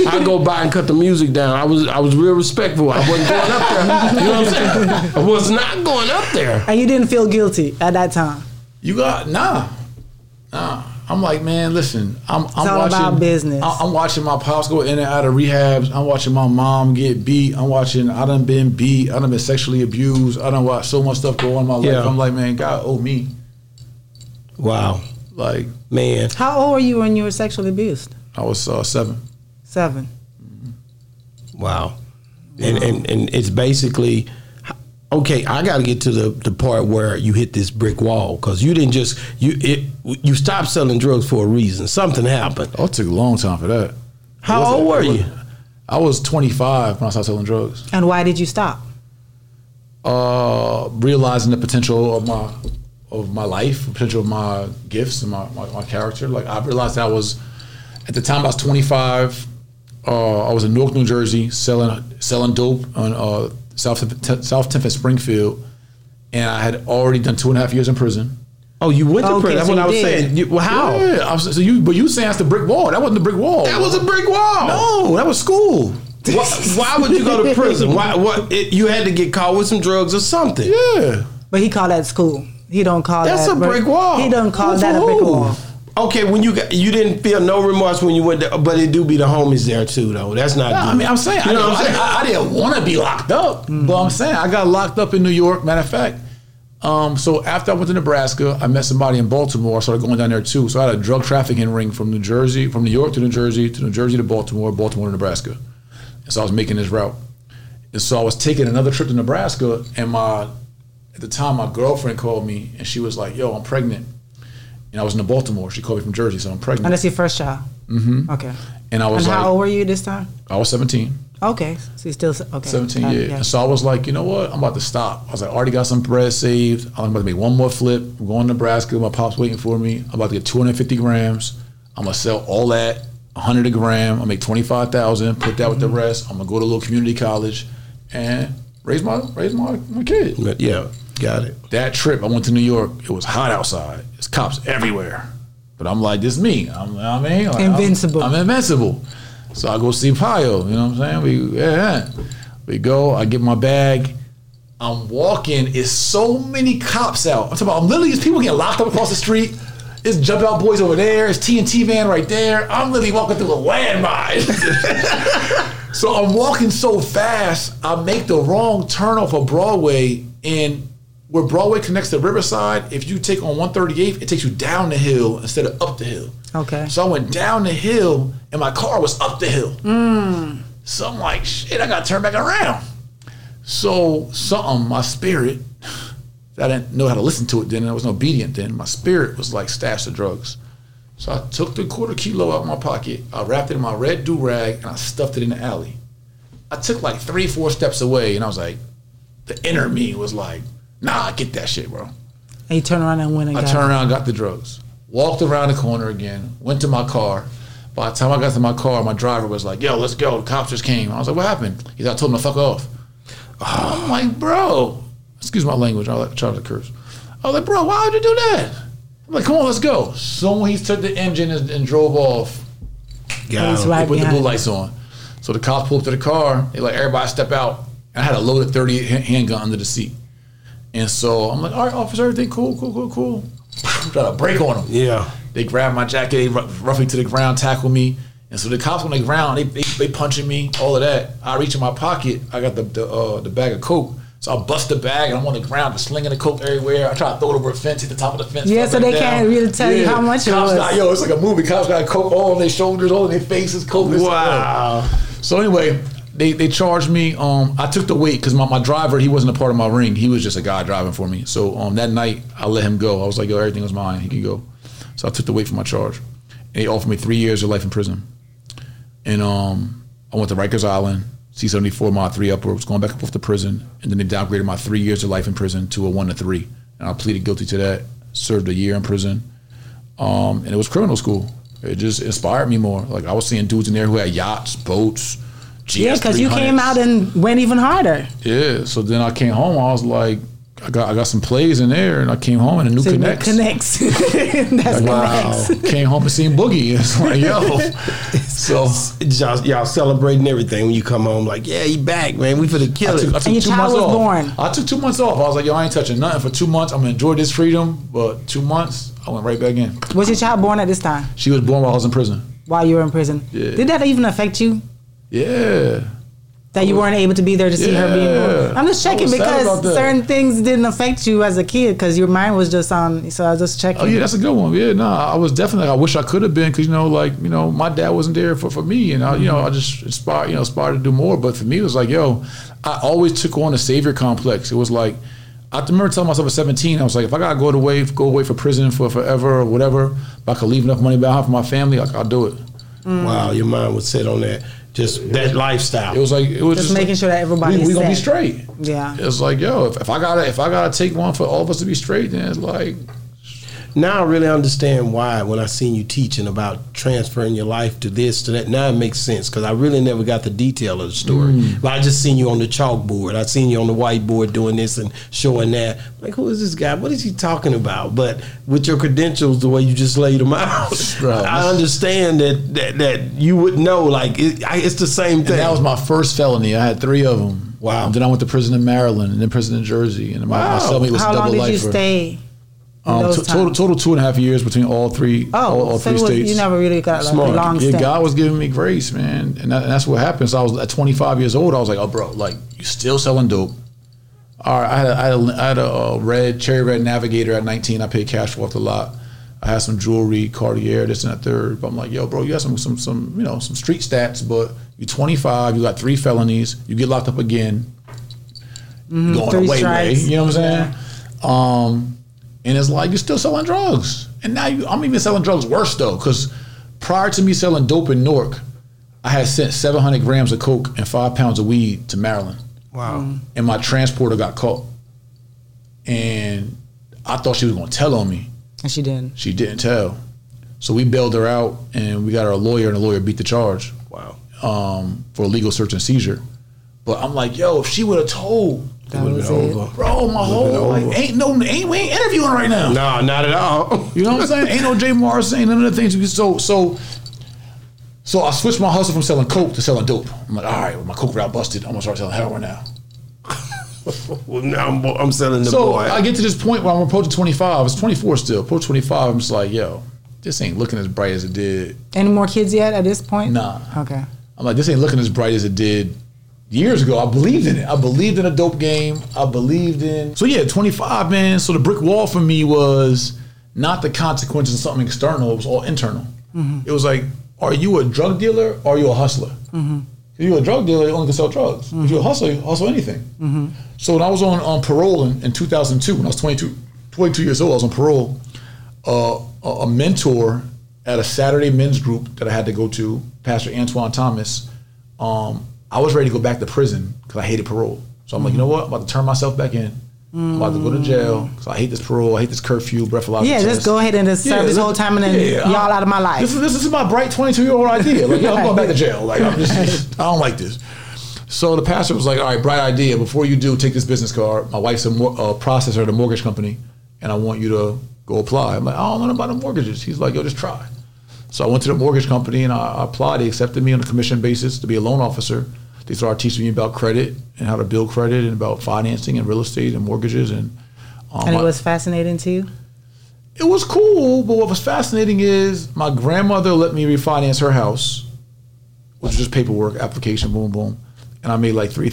I'd go by and cut the music down. I was I was real respectful. I wasn't going up there. You know what I'm saying? I was not going up there. And you didn't feel guilty at that time? You got nah, nah. I'm like, man, listen. I'm, I'm all watching about business. I- I'm watching my pops go in and out of rehabs. I'm watching my mom get beat. I'm watching. I done been beat. I done been sexually abused. I done watched so much stuff go on in my life. Yeah. I'm like, man, God owe me. Wow, Like, man. How old were you when you were sexually abused? I was uh, seven. Seven. Wow. And, and and it's basically okay. I got to get to the, the part where you hit this brick wall because you didn't just you it you stopped selling drugs for a reason. Something happened. Oh, it took a long time for that. How It wasn't- old were you? I was 25 when I started selling drugs. And why did you stop? uh, realizing the potential of my of my life, potential of my gifts and my, my, my character. Like I realized I was at the time I was 25. Uh, I was in Newark, New Jersey, selling selling dope on uh, South South 10th at Springfield, and I had already done two and a half years in prison. Oh, you went to Okay, prison. That's so what I was did. saying. You, well, how? Yeah, I was, so you but you saying that's the brick wall? That wasn't the brick wall. That was a brick wall. no, that was school. Why, why would you go to prison? Why? What? It, you had to get caught with some drugs or something. Yeah. But he called that school. He don't call That's that a brick wall. He don't call Who that a brick wall. Okay, when you got, you didn't feel no remorse when you went there, but it do be the homies there too, though. That's not. I mean, I'm saying, You I, know didn't, what I'm saying? I, I didn't want to be locked up, but I'm saying I got locked up in New York. Matter of fact, um, so after I went to Nebraska, I met somebody in Baltimore. I started going down there too. So I had a drug trafficking ring from New Jersey, from New York to New Jersey, to New Jersey to Baltimore, Baltimore to Nebraska. And so I was making this route. And so I was taking another trip to Nebraska, and my at the time my girlfriend called me, and she was like, "Yo, I'm pregnant." And I was in Baltimore. She called me from Jersey, so I'm pregnant. And that's your first child. Mm-hmm. Okay. And I was and like, how old were you this time? I was 17. Okay, so you still okay. 17 years. yeah. So I was like, you know what? I'm about to stop. I was like, I already got some bread saved. I'm about to make one more flip. I'm going to Nebraska. My pop's waiting for me. I'm about to get 250 grams. I'm gonna sell all that, 100 a gram. I'll make 25,000. Put that with the rest. I'm gonna go to a little community college and raise my raise my, my kid. Yeah, got it. That trip, I went to New York. It was hot outside. There's cops everywhere. But I'm like, this is me. I'm, I mean, like, I'm- Invincible. I'm, invincible. So I go see Pio. You know what I'm saying? We yeah, we go. I get my bag. I'm walking, it's so many cops out. I'm talking about, I'm literally, it's people getting locked up across the street. It's jump out boys over there. It's TNT van right there. I'm literally walking through a landmine. so I'm walking so fast, I make the wrong turn off of Broadway. And where Broadway connects to Riverside, if you take on 138th, it takes you down the hill instead of up the hill. Okay. So I went down the hill and my car was up the hill. Hmm. So I'm like, shit, I got to turn back around. So something, my spirit, I didn't know how to listen to it then. I wasn't obedient then. My spirit was like, stash the drugs. So I took the quarter kilo out of my pocket. I wrapped it in my red do rag and I stuffed it in the alley. I took like three, four steps away and I was like, the inner me was like, nah, get that shit, bro. And you turn around and went and I got turned it. around, got the drugs, walked around the corner again, went to my car. By the time I got to my car, my driver was like, "Yo, let's go." The cops just came. I was like, "What happened?" He said, "I told him to fuck off." I'm like, "Bro, excuse my language. I like trying to curse." I was like, "Bro, why would you do that?" I'm like, "Come on, let's go." So when he took the engine and, and drove off, Got He's him. right they put the blue you. lights on. So the cops pulled up to the car. They like everybody step out. I had a loaded 38 handgun under the seat, and so I'm like, "All right, officer, everything cool, cool, cool, cool." Got a break on them. Yeah. They grab my jacket, they rough me to the ground, tackle me. And so the cops on the ground, they, they, they punching me, all of that. I reach in my pocket, I got the the, uh, the bag of coke. So I bust the bag and I'm on the ground, just slinging the coke everywhere. I try to throw it over a fence, hit the top of the fence. Yeah, so back they can't really tell you how much it Cops was. Got, yo, it's like a movie. Cops got coke all on their shoulders, all on their faces, coke. Wow. So anyway, they they charged me. Um, I took the weight because my, my driver he wasn't a part of my ring. He was just a guy driving for me. So um, that night I let him go. I was like, yo, everything was mine. He can go. So I took the weight for my charge. And they offered me three years of life in prison. And um, I went to Rikers Island, C seventy four mile three upwards, going back and forth to prison. And then they downgraded my three years of life in prison to a one to three. And I pleaded guilty to that. Served a year in prison. Um, and it was criminal school. It just inspired me more. Like I was seeing dudes in there who had yachts, boats. GS Yeah, because you came out and went even harder. Yeah. So then I came home. I was like, I got I got some plays in there, and I came home and a new So connects. connects. That's Wow. connects. came home and seen Boogie. It's like yo. so Y'all, y'all celebrating everything when you come home. Like, yeah, he back, man. We for the kill took, I it. took And your two child months was off. born. I took two months off. I was like, yo, I ain't touching nothing for two months. I'm gonna enjoy this freedom. But two months, I went right back in. Was your child born at this time She was born while I was in prison. while you were in prison? Yeah. Did that even affect you? Yeah. That you weren't able to be there to see her being Yeah. born? I'm just checking was sad about because certain things didn't affect you as a kid because your mind was just on. So I was just checking. Oh yeah, that's a good one. Yeah, no, I was definitely. I wish I could have been because you know, like you know, my dad wasn't there for, for me, and I, you know, I just inspired, you know, inspired to do more. But for me, it was like, yo, I always took on a savior complex. It was like, I remember telling myself at 17, I was like, if I gotta go away, go away for prison for forever or whatever, if I could leave enough money behind for my family, like I'll do it. Wow, your mind was set on that. Just that lifestyle. It was like it was Just just, making like, sure that everybody we, is we gonna be straight. Yeah. It's like, yo, if, if I gotta if I gotta take one for all of us to be straight, then it's like now I really understand why when I seen you teaching about transferring your life to this to that. Now it makes sense because I really never got the detail of the story. Mm. But I just seen you on the chalkboard. I seen you on the whiteboard doing this and showing that. Like, who is this guy? What is he talking about? But with your credentials, the way you just laid them out, Right. I understand that that, that you would know. Like, it, I, it's the same thing. And that was my first felony. I had three of them. Wow. And then I went to prison in Maryland and then prison in Jersey. And my, my Wow. cellmate was How a long double did you lifer. stay? Um, to- total, total two and a half years between all three, Oh, all, all so three was, states. you never really got like Smart. a long yeah, stint. God was giving me grace, man, and, that, and that's what happened. So I was at 25 years old. I was like, "Oh, bro, like you still selling dope?" All right, I had a, I had a, I had a uh, red cherry red Navigator at 19. I paid cash for off the lot. I had some jewelry, Cartier, this and that third. But I'm like, "Yo, bro, you got some some some you know some street stats, but you're 25, you got three felonies, you get locked up again, you going away, way, you know what I'm saying?" Um, and it's like you're still selling drugs, and now you, I'm even selling drugs worse though, because prior to me selling dope in Newark, I had sent 700 grams of coke and five pounds of weed to Maryland, wow. and my transporter got caught, and I thought she was going to tell on me. and she didn't. She didn't tell, so we bailed her out, and we got her a lawyer, and the lawyer beat the charge Wow. um, for illegal search and seizure. But I'm like, yo, if she would have told, That was it. over. bro, my whole like ain't no ain't we ain't interviewing right now. No, not at all. You know what I'm saying? Ain't no Jay Morrison, ain't none of the things. You, so so so I switched my hustle from selling coke to selling dope. I'm like, all right, well, my coke route busted. I'm gonna start selling heroin now. well, now I'm, I'm selling the So boy. I get to this point where I'm approaching 25. I was 24 still. Approach 25. I'm just like, yo, this ain't looking as bright as it did. Any more kids yet at this point? Nah. Okay. I'm like, this ain't looking as bright as it did years ago. I believed in it. I believed in a dope game. I believed in. So yeah, 25, man. So the brick wall for me was not the consequences of something external. It was all internal. It was like, are you a drug dealer or are you a hustler? If you're a drug dealer, you only can sell drugs. If you're a hustler, you hustle anything. So when I was on, on parole in, in 2002, when I was 22, 22 years old, I was on parole. Uh, a, a mentor at a Saturday men's group that I had to go to, Pastor Antoine Thomas. Um, I was ready to go back to prison because I hated parole. So I'm like, you know what? I'm about to turn myself back in. I'm about to go to jail because I hate this parole. I hate this curfew, breathalyzer. Yeah, just go ahead and just serve this whole time and then yeah, y'all I'm- out of my life. This is, this is my bright 22 year old idea. Like, yo, I'm going back to jail. Like, I'm just, I don't like this. So the pastor was like, all right, bright idea. Before you do, take this business card. My wife's a, mor- a processor at a mortgage company, and I want you to go apply. I'm like, I don't know about the mortgages. He's like, yo, just try. So I went to the mortgage company and I, I applied. They accepted me on a commission basis to be a loan officer. They started teaching me about credit and how to build credit and about financing and real estate and mortgages and. Um, and it was fascinating to you? it was cool, but what was fascinating is my grandmother let me refinance her house, which was just paperwork, application, boom, boom, and I made like three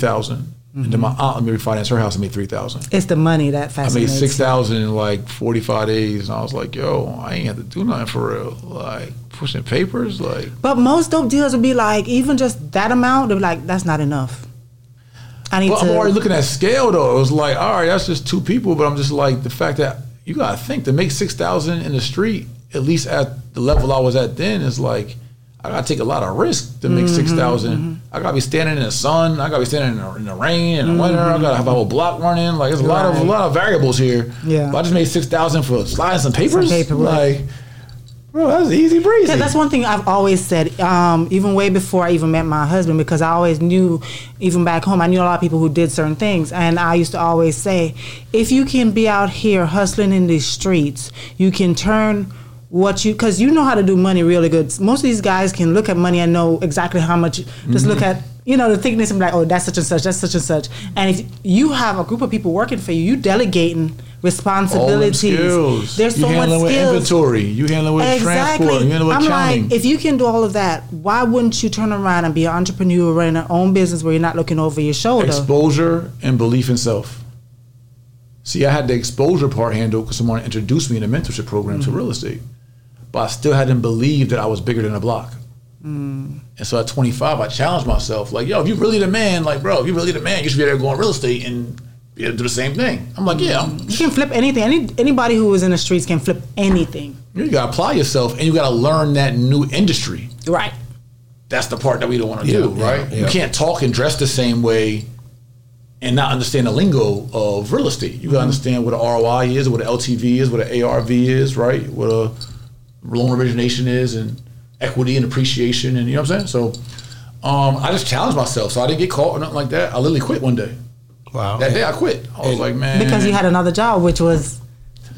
And then my aunt let me refinance her house and made three thousand. It's the money that I made fascinates six in like forty five days, and I was like, "Yo, I ain't have to do nothing for real." Like pushing papers, like But most dope deals would be like, even just that amount, they'd be like, that's not enough. I need But to. I'm already looking at scale though. It was like, all right, that's just two people. But I'm just like the fact that you gotta think to make six thousand in the street, at least at the level I was at then, is like I gotta take a lot of risk to make Mm-hmm, I gotta be standing in the sun. I gotta be standing in the, in the rain in the winter. I gotta have a whole block running. Like there's a lot of a lot of variables here. Yeah. But I just made six thousand for sliding some papers. paperwork. Like, bro, that's easy breezy. That's one thing I've always said, um, even way before I even met my husband, because I always knew, even back home, I knew a lot of people who did certain things. And I used to always say, if you can be out here hustling in these streets, you can turn what you, because you know how to do money really good. Most of these guys can look at money and know exactly how much, just look at, you know, the thickness and be like, oh, that's such and such, that's such and such. And if you have a group of people working for you, you delegating responsibilities. skills. There's You so much handling with inventory. You handling with transport. You handling with I'm accounting. like, if you can do all of that, why wouldn't you turn around and be an entrepreneur, running your own business where you're not looking over your shoulder? Exposure and belief in self. See, I had the exposure part handled because someone introduced me in a mentorship program Mm-hmm. to real estate, but I still hadn't believed that I was bigger than a block. Mm. And so at 25, I challenged myself, like, yo, if you really the man, like, bro, if you really the man, you should be there going real estate and be able to do the same thing. I'm like, yeah, I'm, you can flip anything. Any anybody who is in the streets can flip anything. you got to apply yourself and you got to learn that new industry. Right. that's the part that we don't want to Yeah, do, yeah, right? You can't talk and dress the same way and not understand the lingo of real estate. You gotta understand what an ROI is, what an LTV is, what an ARV is, right? What a loan origination is, and equity and appreciation, and you know what I'm saying. So, um, I just challenged myself, so I didn't get caught or nothing like that. I literally quit one day. wow. That day, I quit. I was like, man, Because you had another job, which was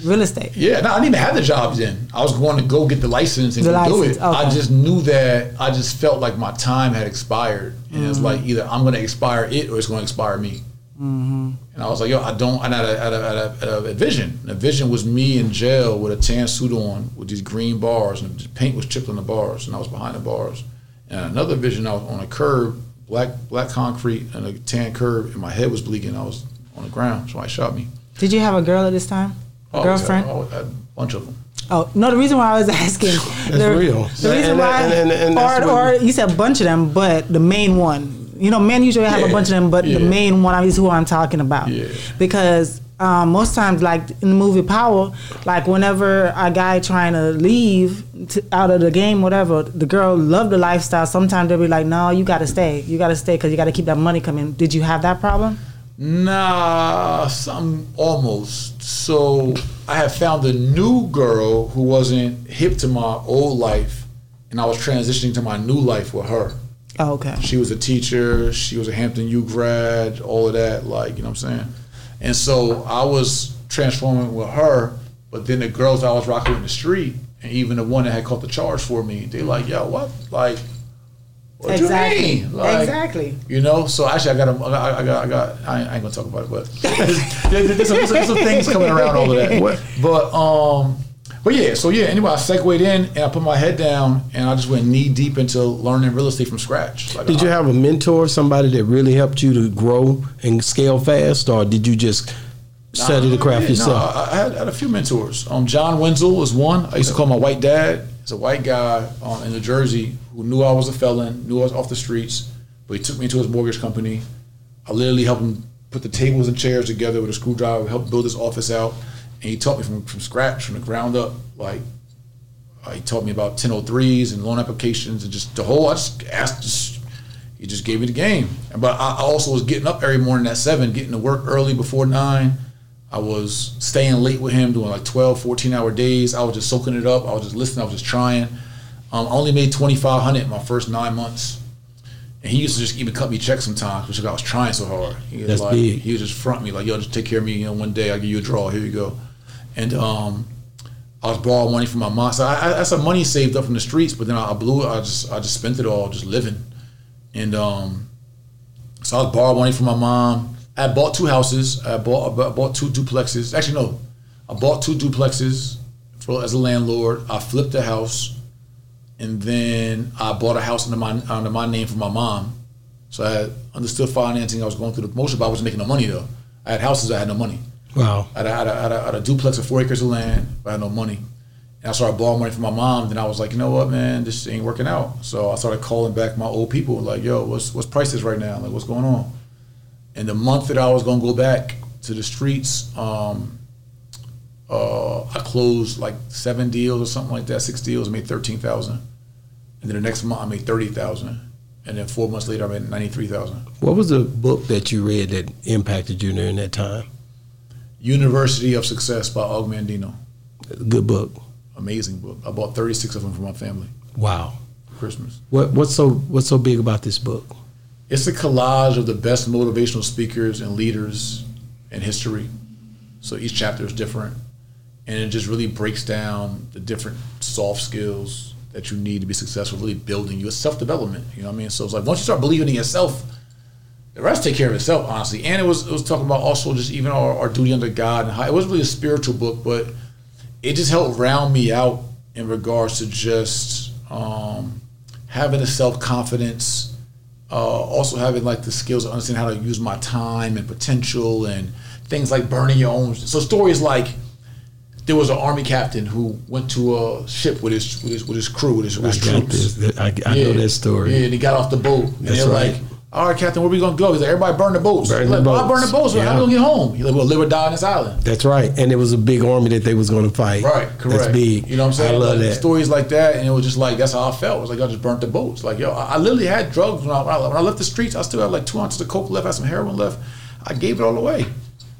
real estate. yeah, no, I didn't even have the job then. I was going to go get the license and The go do license, it. I just knew that I just felt like my time had expired, and it's like either I'm going to expire it or it's going to expire me. Mm-hmm. And I was like, yo, I don't. And I had a, had a, had a, had a vision. And the vision was me in jail with a tan suit on, with these green bars, and the paint was chipped on the bars, and I was behind the bars. And another vision, I was on a curb, black black concrete, and a tan curb, and my head was bleeding. I was on the ground. Somebody shot me. Did you have a girl at this time? A Oh, girlfriend? yeah, I had a bunch of them. Oh no! The reason why I was asking, the, real. The reason And- why, and- and- and that's or, or you said a bunch of them, but the main one. You know, men usually have a bunch of them, but the main one is who I'm talking about. Yeah. Because um, most times, like in the movie Power, like whenever a guy trying to leave to, out of the game, whatever, the girl loved the lifestyle. Sometimes they'll be like, "No, you got to stay. You got to stay because you got to keep that money coming." Did you have that problem? Nah, some almost. So I had found a new girl who wasn't hip to my old life, and I was transitioning to my new life with her. Oh, okay. She was a teacher. She was a Hampton U grad. All of that, like you know what I'm saying. And so I was transforming with her, but then the girls I was rocking in the street, and even the one that had caught the charge for me, they like, yo, what, like, What do you mean? Like, exactly. You know, so actually, I got, a, I got, I got, I got. I ain't, I ain't gonna talk about it, but there's, there's, some, there's some things coming around all of that. What? But um, but yeah, so yeah. Anyway, I segued in and I put my head down and I just went knee deep into learning real estate from scratch. Like, Did you have a mentor, somebody that really helped you to grow and scale fast, or did you just study the craft Yeah, yourself? I, I had, I had a few mentors. Um, John Wenzel was one. I used to call my white dad. He's a white guy um, in New Jersey who knew I was a felon, knew I was off the streets, but he took me to his mortgage company. I literally helped him put the tables and chairs together with a screwdriver, helped build his office out, and he taught me from, from scratch, from the ground up. Like uh, he taught me about 1003s and loan applications and just the whole. I just asked. Just, he just gave me the game. But I also was getting up every morning at seven, getting to work early before nine. I was staying late with him, doing like 12, 14 hour days. I was just soaking it up. I was just listening. I was just trying. Um, I only made 2500 in my first nine months. And he used to just even cut me checks sometimes, because I was trying so hard. He was That's like, big. He would just front me like, yo, just take care of me. You know, one day I'll give you a draw. Here you go. And um, I was borrowing money from my mom. So I, I had some money saved up from the streets, but then I, I blew it. I just I just spent it all just living. And um, so I was borrowing money from my mom. I bought two houses. I bought I bought two duplexes. Actually, no, I bought two duplexes for, as a landlord. I flipped the house, and then I bought a house under my under my name for my mom. So I understood financing. I was going through the motion, but I wasn't making no money though. I had houses. I had no money. Wow. I had, a, duplex of four acres of land, but I had no money. And I started borrowing money from my mom. Then I was like, you know what, man, this ain't working out. So I started calling back my old people, like, yo, what's what's prices right now? Like, what's going on? And the month that I was gonna go back to the streets, um, uh, I closed like seven deals or something like that, six deals. Made thirteen thousand. And then the next month I made thirty thousand. And then four months later I made ninety three thousand. What was the book that you read that impacted you during that time? University of Success by Og Mandino. Good book. amazing book. I bought 36 of them for my family Wow. Christmas. What what's so what's so big about this book? It's a collage of the best motivational speakers and leaders in history. So each chapter is different. And it just really breaks down the different soft skills that you need to be successful, really building you. It's self development. You know what I mean? So it's like once you start believing in yourself, the rest take care of itself, honestly. And it was it was talking about also just even our, our duty under God and how it wasn't really a spiritual book, but it just helped round me out in regards to just um, having a self confidence, uh, also having like the skills to understand how to use my time and potential and things like burning your own. So stories like there was an army captain who went to a ship with his with his with his crew with his, with his troops. this. I, I know that story. Yeah, and he got off the boat. And That's they're right. like, all right, Captain, where we gonna go? He's like, everybody burn the boats. Burn the like, "Why boats." burn the boats? How Yeah. we gonna get home? He's like, we'll live or die on this island. That's right. And it was a big army that they was going to fight. Right, correct. That's big. You know what I'm saying? I love Like, that. Stories like that, and it was just like that's how I felt. It was like I just burnt the boats. Like yo, I, I literally had drugs when I, when I left the streets. I still had like two ounces of coke left, I had some heroin left. I gave it all away.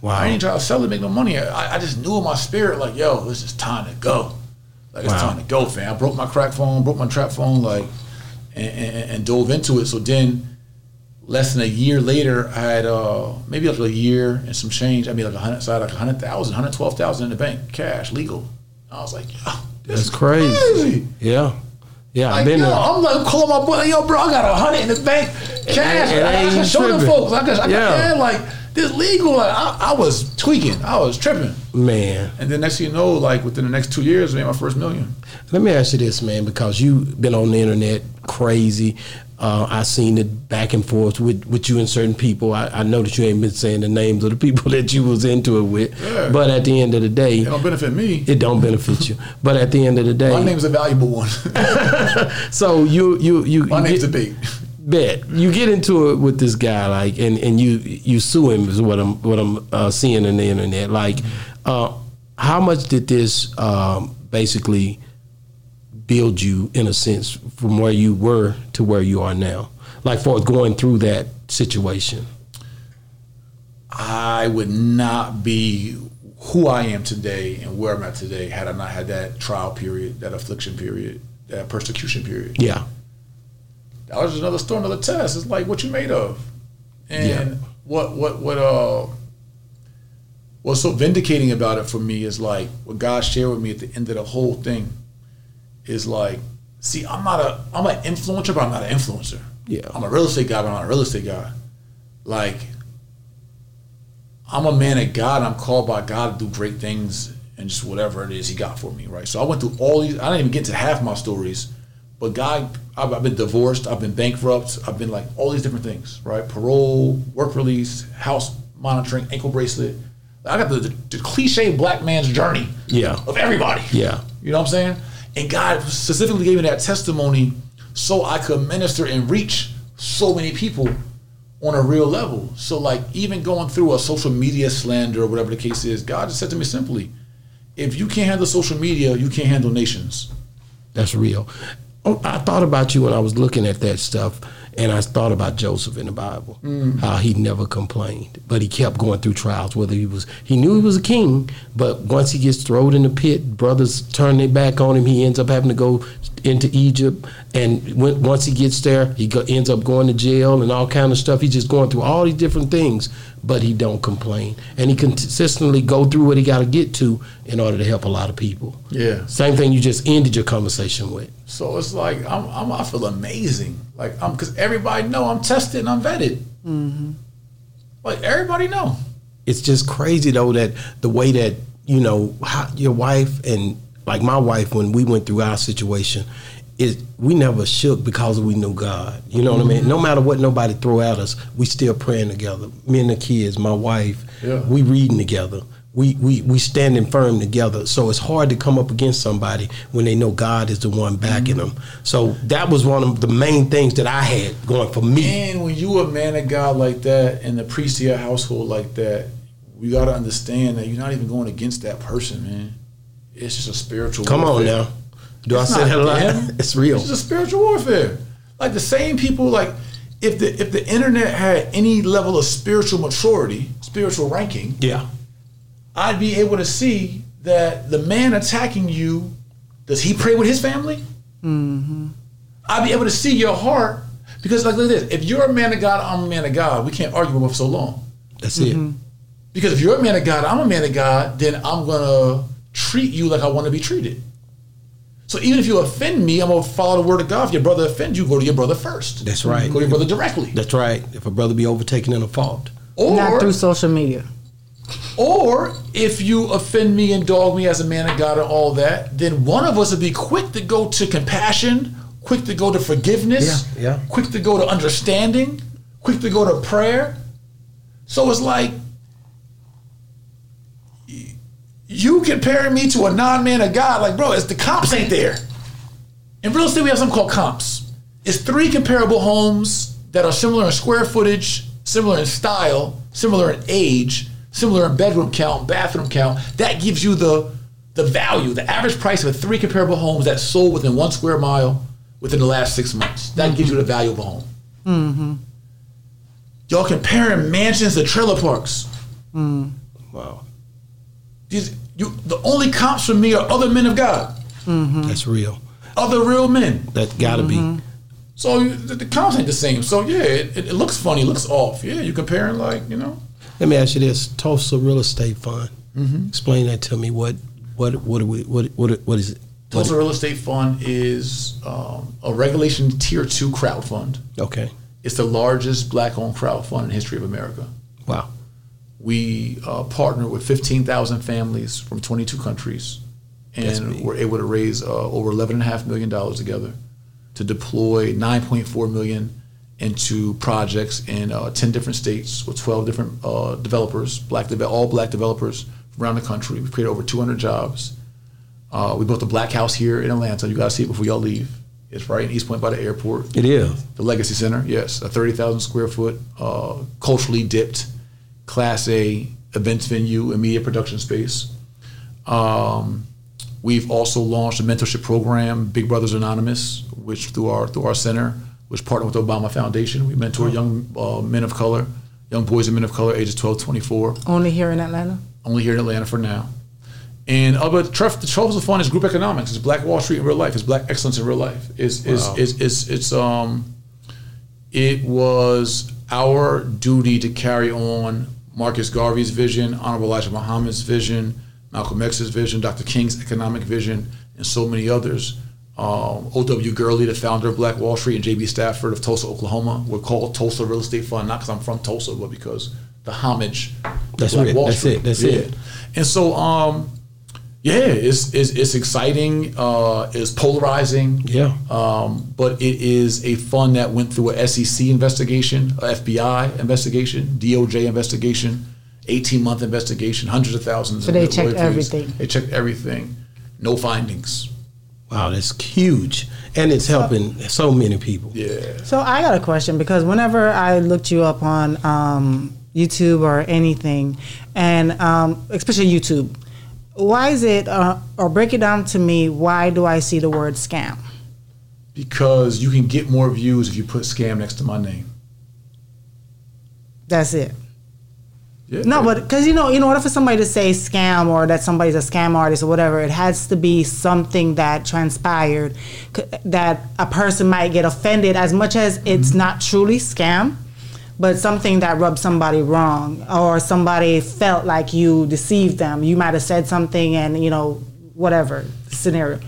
Wow. I ain't trying to sell it, make no money. I, I just knew in my spirit, like yo, this is time to go. Like it's Wow. time to go, fam. I broke my crack phone, broke my trap phone, like, and, and, and dove into it. So then, less than a year later, I had uh, maybe like a year and some change. I mean, like a hundred, so I had like a hundred thousand, hundred twelve thousand in the bank, cash, legal. I was like, yo, this That's is crazy. crazy. Yeah. Yeah, I've been yo, there. I'm like calling my boy, yo, bro, I got a hundred in the bank, cash. it I, I ain't can show them tripping. folks. I can, I Yeah. yeah. like this legal. Like, I, I was tweaking. I was tripping. Man. And then next thing you know, like within the next two years, I made my first million. Let me ask you this, man, because you've been on the internet crazy. Uh, I seen it back and forth with, with you and certain people. I, I know that you ain't been saying the names of the people that you was into it with, Yeah. but at the end of the day, It don't benefit me. it don't benefit you. But at the end of the day, My name's a valuable one. so you you you My you name's get- debate. bet you get into it with this guy like and, and you you sue him is what I'm what I'm uh, seeing in the internet like uh, how much did this um, basically build you in a sense from where you were to where you are now like for going through that situation I would not be who I am today and where I'm at today had I not had that trial period, that affliction period, that persecution period. yeah That was just another story, another test. It's like what you made of. And Yeah. what what what uh what's so vindicating about it for me is like what God shared with me at the end of the whole thing is like, see, I'm not a I'm an influencer, but I'm not an influencer. Yeah. I'm a real estate guy, but I'm not a real estate guy. Like, I'm a man of God. I'm called by God to do great things and just whatever it is He got for me, right? So I went through all these. I didn't even get to half my stories, but God, I've, I've been divorced. I've been bankrupt. I've been like all these different things, right? Parole, work release, house monitoring, ankle bracelet. I got the, the, the cliche black man's journey Yeah. of everybody. Yeah. You know what I'm saying? And God specifically gave me that testimony so I could minister and reach so many people on a real level. So like even going through a social media slander or whatever the case is, God just said to me simply, if you can't handle social media, you can't handle nations. That's real. Oh, I thought about you when I was looking at that stuff, and I thought about Joseph in the Bible, mm. how he never complained, but he kept going through trials. Whether he was, he knew he was a king, but once he gets thrown in the pit, brothers turn their back on him. He ends up having to go into Egypt, and when, once he gets there, he go, ends up going to jail and all kind of stuff. He's just going through all these different things, but he don't complain, and he consistently go through what he got to get to in order to help a lot of people. Yeah. Same thing you just ended your conversation with. So it's like I'm, I'm I feel amazing. Like I'm because everybody know I'm tested and I'm vetted. Mm-hmm. Like everybody know. It's just crazy though that the way that you know how your wife and like my wife when we went through our situation, it we never shook because we knew God. You know what I mean? No mm-hmm. matter what nobody throw at us, we still praying together. Me and the kids, my wife, Yeah. we reading together. We, we we standing firm together. So it's hard to come up against somebody when they know God is the one backing mm-hmm. them. So that was one of the main things that I had going for me. And when you a man of God like that and the priest of your household like that, you got to understand that you're not even going against that person, man. It's just a spiritual. Come on now. Do It's I say not that a lot? It's real. It's just a spiritual warfare. Like the same people, like if the if the internet had any level of spiritual maturity, spiritual ranking, Yeah. I'd be able to see that the man attacking you, does he pray with his family? Mm-hmm. I'd be able to see your heart because, like, look at this: if you're a man of God, I'm a man of God. We can't argue with for so long. That's it. Because if you're a man of God, I'm a man of God, then I'm gonna treat you like I want to be treated. So even if you offend me, I'm gonna follow the word of God. If your brother offends you, go to your brother first. That's right. Go to your brother directly. That's right. If a brother be overtaken in a fault. Or Not through social media. Or if you offend me and dog me as a man of God and all that, then one of us would be quick to go to compassion, quick to go to forgiveness, Yeah, yeah. quick to go to understanding, quick to go to prayer. So it's like you comparing me to a non-man of God, like bro, it's the comps ain't there. In real estate, we have something called comps. It's three comparable homes that are similar in square footage, similar in style, similar in age, similar in bedroom count, bathroom count. That gives you the the value, the average price of three comparable homes that sold within one square mile within the last six months. That gives you the value of a home. Mm-hmm. Y'all comparing mansions to trailer parks. Mm. Wow. These, you, the only comps for me are other men of God, mm-hmm. That's real. other real men. That gotta be. Mm-hmm. So you- the, the comps ain't the same. So yeah, it, it, it looks funny, it looks off. Yeah, you comparing like you know. Let me ask you this: Tulsa Real Estate Fund. Mm-hmm. Explain that to me. What what what are we what what what is it? What- Tulsa Real Estate Fund is um, a regulation tier two crowd fund. okay. It's the largest black-owned crowd fund in the history of America. Wow. We uh, partner with 15,000 families from 22 countries, and we're able to raise uh, over 11.5 million dollars together to deploy 9.4 million into projects in uh, 10 different states with 12 different uh, developers, black deve- all black developers around the country. We've created over 200 jobs. Uh, we built a black house here in Atlanta. You got to see it before y'all leave. It's right in East Point by the airport. It is. The Legacy Center, yes, a 30,000 square foot, uh, culturally dipped, Class A events venue and media production space. Um, we've also launched a mentorship program, Big Brothers Anonymous, which through our through our center, which partnered with the Obama Foundation. We mentor young uh, men of color, young boys and men of color, ages 12, 24 Only here in Atlanta. only here in Atlanta for now. And uh, but Tref, the Truffles of Fun is group economics. It's Black Wall Street in real life. It's Black excellence in real life. It's is Wow. is is it's um, it was our duty to carry on Marcus Garvey's vision, Honorable Elijah Muhammad's vision, Malcolm X's vision, Dr. King's economic vision, and so many others. Um, O.W. Gurley, the founder of Black Wall Street, and J.B. Stradford of Tulsa, Oklahoma. We're called Tulsa Real Estate Fund, not because I'm from Tulsa, but because the homage. to That's Black it. Wall That's Street. it. That's Yeah. it. And so, um, yeah, it's, it's, it's exciting. Uh, it's polarizing. Yeah. Um, but it is a fund that went through a SEC investigation, a FBI investigation, DOJ investigation, 18 month investigation, hundreds of thousands. So of they lawyer checked fees. everything. They checked everything. No findings. Wow, that's huge, and it's helping so many people. Yeah. So I got a question because whenever I looked you up on um, YouTube or anything, and um, especially YouTube, why is it, uh, or break it down to me, why do I see the word scam? Because you can get more views if you put scam next to my name. That's it. Yeah. No, but because you know, in order for somebody to say scam or that somebody's a scam artist or whatever, it has to be something that transpired c- that a person might get offended as much as it's not truly scam, but something that rubbed somebody wrong or somebody felt like you deceived them. You might have said something and you know whatever scenario.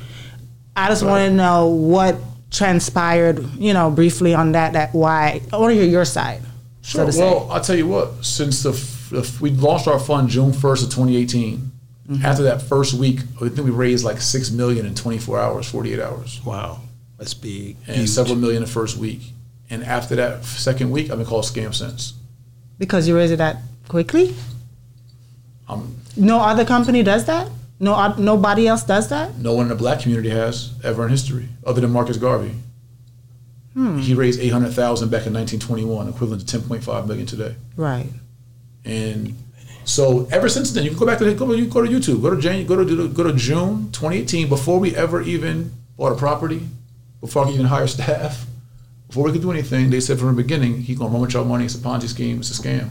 I just want to know what transpired, you know, briefly on that. That why, I want to hear your side. so Sure. to say. well, I'll tell you what. Since the, the f- we launched our fund June first of 2018, Mm-hmm. after that first week, I think we raised like six million in 24 hours, 48 hours, Wow, that's big. and huge. several million the first week. And after that second week, I've been called scam since. Because you raised it that quickly? Um, No other company does that? No, nobody else does that? no one in the black community has ever in history, other than Marcus Garvey. Hmm. He raised 800,000 back in 1921, equivalent to 10.5 million today. Right. And so ever since then, you can go back to the, go to, you go to YouTube, go to Jan, go to go to June 2018, before we ever even bought a property, before I could even hire staff, before we could do anything. They said from the beginning, he's gonna run with y'all money. It's a Ponzi scheme. It's a scam.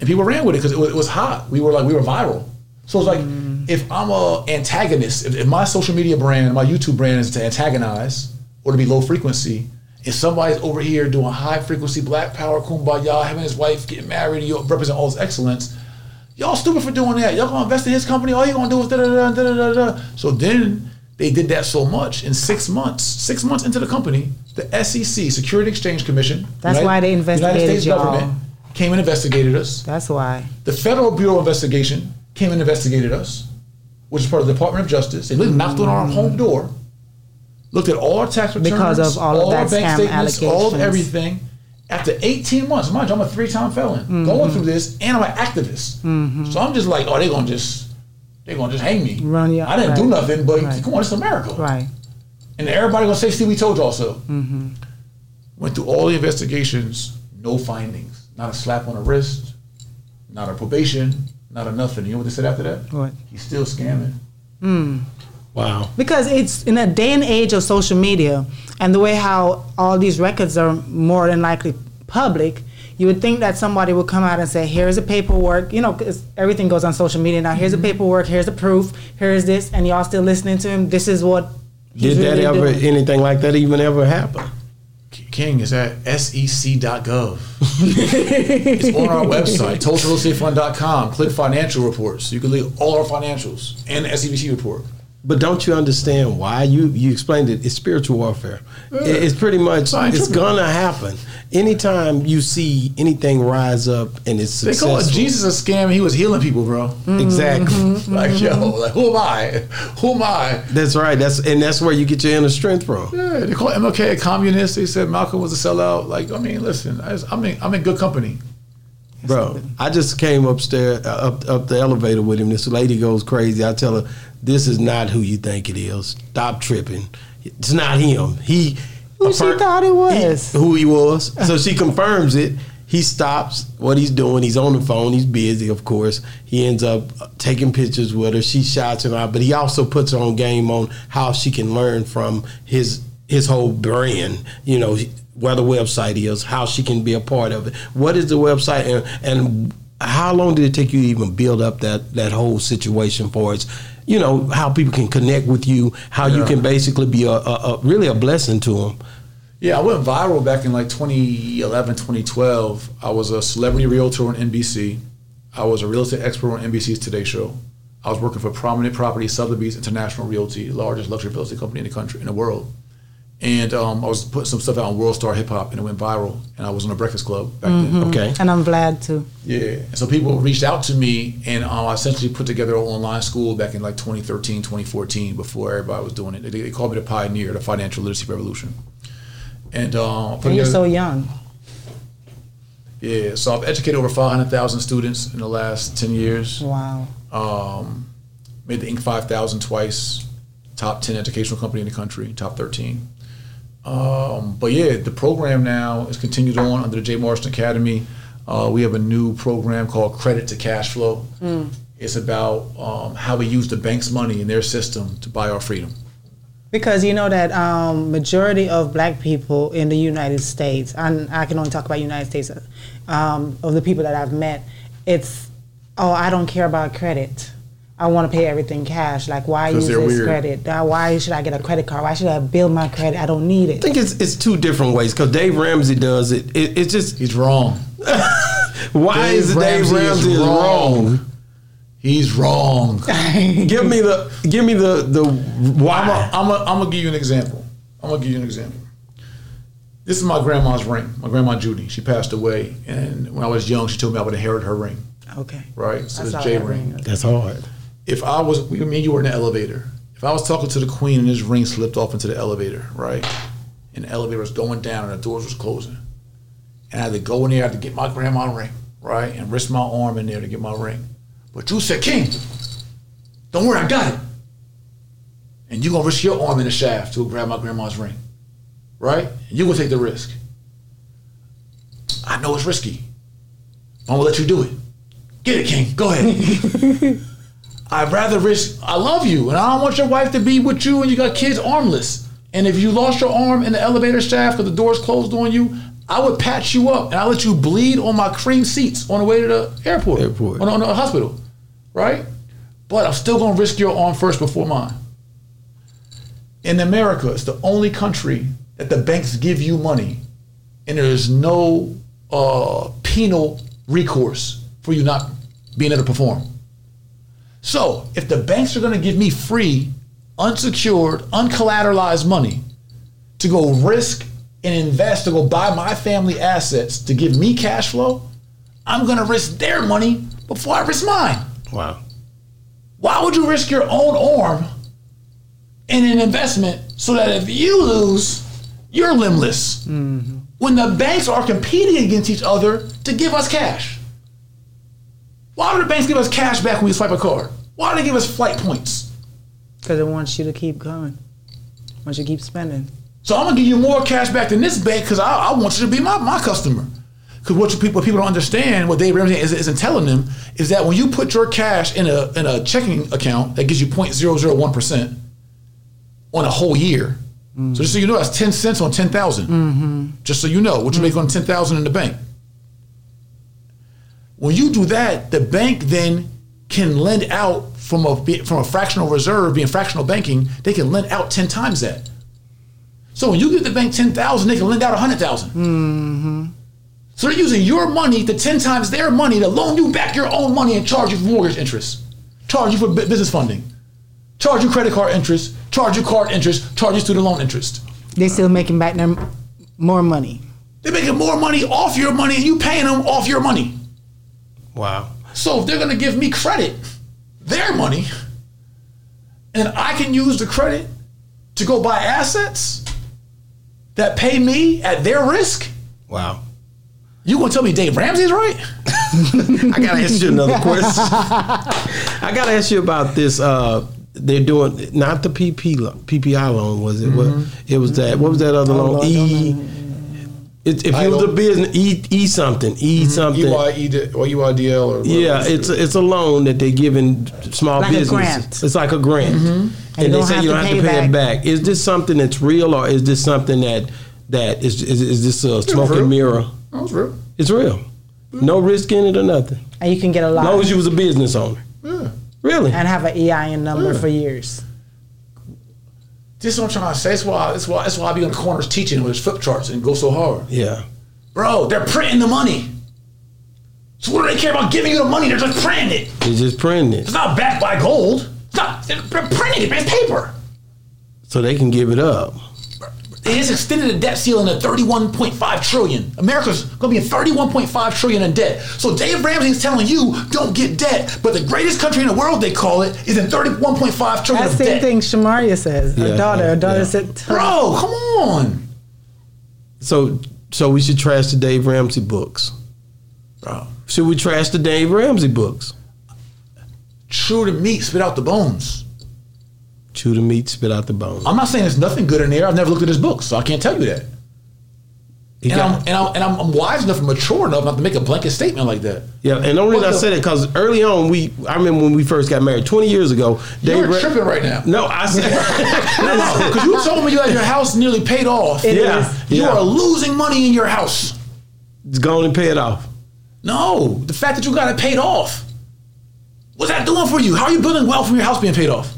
And people ran with it because it was, it was hot. We were like we were viral. So it's like mm. if I'm a antagonist, if, if my social media brand, my YouTube brand is to antagonize or to be low frequency, if somebody's over here doing high frequency black power kumbaya, having his wife getting married, you represent all this excellence, y'all stupid for doing that. Y'all gonna invest in his company, all you gonna do is da da da da da da. So then they did that so much in six months, six months into the company, the SEC, Security Exchange Commission, That's why they investigated United States y'all. government came and investigated us. That's why. The Federal Bureau of Investigation came and investigated us, which is part of the Department of Justice. They literally knocked on our home door, looked at all our tax returns, Because of all of our bank statements, all of everything. After 18 months, mind you, I'm a three-time felon, Mm-hmm. going through this, and I'm an activist. So I'm just like, oh, they're gonna just, they're gonna just hang me. Run you- I didn't do nothing, but Right. come on, it's America. Right. And everybody gonna say, see, we told y'all so. Mm-hmm. Went through all the investigations, no findings. Not a slap on the wrist, not a probation, not a nothing. You know what they said after that? What? He's still scamming. Hmm. Wow. Because it's in a day and age of social media and the way how all these records are more than likely public, you would think that somebody would come out and say, here's the paperwork. You know, 'cause everything goes on social media now. Here's the mm-hmm. paperwork. Here's the proof. Here's this. And y'all still listening to him. This is what he's Did that ever, doing. anything like that even ever happen? King is at E sec.gov. it's on our website, TulsaRealEstateFund.com. Click financial reports. You can leave all our financials and the SEBC report. But don't you understand why? You you explained it. It's spiritual warfare. It- It's pretty much I it's gonna happen. Anytime you see anything rise up and it's They successful, call it Jesus a scam. He was healing people, bro. Mm-hmm. Exactly. Mm-hmm. Like, yo, mm-hmm. like, who am I? Who am I? That's right. That's and that's where you get your inner strength from. Yeah, they call MLK a communist. They said Malcolm was a sellout. Like, I mean, listen, I just, I'm in, I'm in good company. Bro, I just came upstairs, uh, up up the elevator with him. This lady goes crazy. I tell her, "This is not who you think it is. Stop tripping. It's not him. He Who she thought it was. he- who he was. So she confirms it. He stops what he's doing. He's on the phone. He's busy, of course. He ends up taking pictures with her. She shouts him out, but he also puts her on game on how she can learn from his his whole brand. You know, where the website is, how she can be a part of it. What is the website, and, and how long did it take you to even build up that that whole situation for us? You know how people can connect with you, how you can basically be a, a, a really a blessing to them. Yeah, I went viral back in like 2011, 2012. I was a celebrity realtor on NBC. I was a real estate expert on NBC's Today Show. I was working for Prominent Property Sotheby's International Realty, largest luxury real estate company in the country, in the world. And um, I was putting some stuff out on World Star Hip Hop, and it went viral. And I was on the Breakfast Club back then. Okay. And I'm glad to. Yeah. And so people reached out to me, and um, I essentially put together an online school back in like 2013, 2014, before everybody was doing it. They, they called me the pioneer, of the financial literacy revolution. And um, And you're together- so young. yeah, so I've educated over 500,000 students in the last 10 years. Wow. Um, made the Inc. 5000 twice, top 10 educational company in the country, top 13. Um, but yeah, the program now is continued on under the Jay Morrison Academy. Uh, we have a new program called Credit to Cash Flow. It's about um, how we use the bank's money in their system to buy our freedom. Because you know that um, majority of black people in the United States, and I can only talk about United States, um, of the people that I've met, it's, oh, I don't care about credit. I want to pay everything cash. Like, why use this weird. credit? Why should I get a credit card? Why should I build my credit? I don't need it. I think it's it's two different ways because Dave Ramsey does it. it. It's just He's wrong. why Dave is it Dave Ramsey is wrong. wrong? He's wrong. give me the give me the the why. I'm gonna I'm a, I'm gonna give you an example. I'm gonna give you an example. This is my grandma's ring. My grandma Judy. She passed away, and when I was young, she told me I would inherit her ring. Okay. Right, so it's saw J ring. ring. That's hard. If I was, we, me and you were in the elevator. If I was talking to the queen and this ring slipped off into the elevator, right, and the elevator was going down and the doors was closing, and I had to go in there, I had to get my grandma ring, right, and risk my arm in there to get my ring. But you said, King, don't worry, I got it. And you're gonna risk your arm in the shaft to grab my grandma's ring, right? And you gonna take the risk. I know it's risky. I'm gonna let you do it. Get it, King. Go ahead. I'd rather risk. I love you, and I don't want your wife to be with you, and you got kids armless. And if you lost your arm in the elevator shaft because the doors closed on you, I would patch you up and I let you bleed on my cream seats on the way to the airport, Airport. on, on the hospital, right? But I'm still gonna risk your arm first before mine. In America, it's the only country that the banks give you money, and there is no uh, penal recourse for you not being able to perform. So, if the banks are going to give me free, unsecured, uncollateralized money to go risk and invest to go buy my family assets to give me cash flow, I'm going to risk their money before I risk mine. Wow. Why would you risk your own arm in an investment so that if you lose, you're limbless? Mm-hmm. When the banks are competing against each other to give us cash. Why do the banks give us cash back when we swipe a card? Why do they give us flight points? Because it wants you to keep going. Wants you to keep spending. So I'm gonna give you more cash back than this bank because I, I want you to be my, my customer. Because what, you people, people don't understand, what Dave Ramsey is, isn't telling them, is that when you put your cash in a in a checking account that gives you 0.001 percent on a whole year. So just so you know, that's 10 cents on 10,000. Mm-hmm. Just so you know what you make mm-hmm. on 10,000 in the bank. When you do that, the bank then can lend out from a from a fractional reserve, being fractional banking, they can lend out 10 times that. So when you give the bank 10,000, they can lend out a hundred thousand. Mm-hmm. So they're using your money to 10 times their money to loan you back your own money and charge you for mortgage interest, charge you for business funding, charge you credit card interest, charge you card interest, charge you student loan interest. They're still making back them more money. They're making more money off your money and you paying them off your money. Wow. So if they're gonna give me credit, their money, and I can use the credit to go buy assets that pay me at their risk, Wow. you gonna tell me Dave Ramsey's right? I gotta ask you another question. I gotta ask you about this. Uh, they're doing not the PP PPP loan, was it? What it was that? What was that other loan? Lord, E. It, if you was a Title. business, E E something, E something. EYD or UIDL or Yeah, it's a, it's a loan that they're giving small Like businesses. It's like a grant, mm-hmm. you and they say you don't have to pay it back. back. Is this something that's real, or is this something that that is is, is this a smoke and mirror? That's real. It's real. No risk in it or nothing. And you can get a loan As long as you was a business owner. Yeah. Really? and have an EIN number for years. This is what I'm trying to say. That's why that's why that's why I be on the corners teaching with flip charts and go so hard. Yeah. Bro, they're printing the money. So what do they care about giving you the money? They're just printing it. They're just printing it It's not backed by gold. It's not. They're printing it. It's paper. so they can give it up. It has extended the debt ceiling to 31.5 trillion. America's going to be in 31.5 trillion in debt. So Dave Ramsey is telling you don't get debt, but the greatest country in the world, they call it, is in 31.5 trillion That of same debt. thing Shamaria says. Her Yeah, daughter, her daughter yeah. said, Bro, come on. So so we should trash the Dave Ramsey books. Bro. Should we trash the Dave Ramsey books? Chew the meat, spit out the bones. Chew the meat, spit out the bones. I'm not saying there's nothing good in there. I've never looked at his books, so I can't tell you that. He And, got- I'm, and, I'm, and I'm, I'm wise enough and mature enough not to make a blanket statement like that. Yeah, and the only reason What I said it because early on we, I remember when we first got married, twenty years ago. You're Ra- tripping right now. No, I said no, Because you told me you had your house nearly paid off. It Yeah, is. You yeah. are losing money in your house. It's going and pay it off. No, the fact that you got it paid off. What's that doing for you? How are you building wealth from your house being paid off?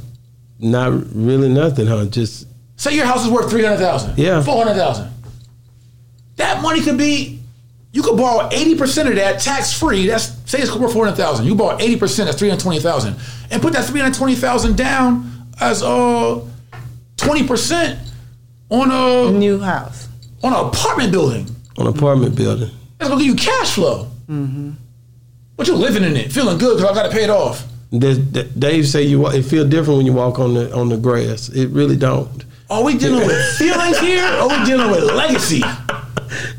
Not really nothing, huh? Just Say your house is worth three hundred thousand. Yeah. four hundred thousand. That money could be. You could borrow eighty percent of that tax free. That's say it's worth four hundred thousand. You borrow eighty percent. That's three hundred twenty thousand, and put that three hundred twenty thousand down as uh twenty percent on a new house. on an apartment building. on an apartment building. That's gonna give you cash flow. Mm-hmm. But you're living in it, feeling good because I got to pay it off. Dave say you it feel different when you walk on the on the grass. It really don't. Are we dealing with feelings here, or are we dealing with legacy?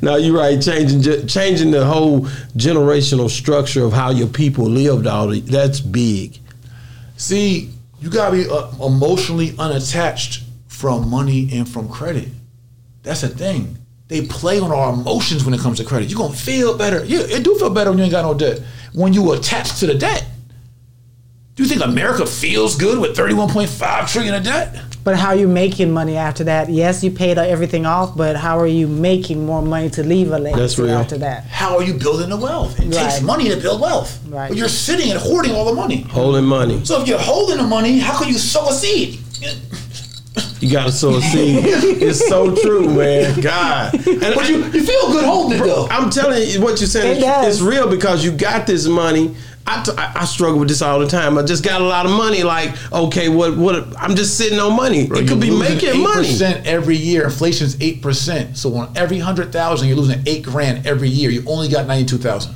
No, you're right. Changing changing the whole generational structure of how your people lived. All the, that's big. See, you gotta be uh, emotionally unattached from money and from credit. That's the thing. They play on our emotions when it comes to credit. You're gonna feel better. Yeah, it do feel better when you ain't got no debt. When you attach to the debt. Do you think America feels good with 31.5 trillion of debt? But how are you making money after that? Yes, you paid everything off, but how are you making more money to leave a legacy That's real. after that? How are you building the wealth? It takes money to build wealth. Right. But you're sitting and hoarding all the money. Holding money. So if you're holding the money, how can you sow a seed? You got to sow a seed. it's so true, man. God. And But you, you feel good holding it though. I'm telling you, what you're saying It is does. it's real because you got this money. I, t- I I struggle with this all the time. I just got a lot of money. Like, okay, what? What? I'm just sitting on money. it could be making money. percent every year. Inflation's eight percent. So on every hundred thousand, you're losing eight grand every year. You only got ninety two thousand.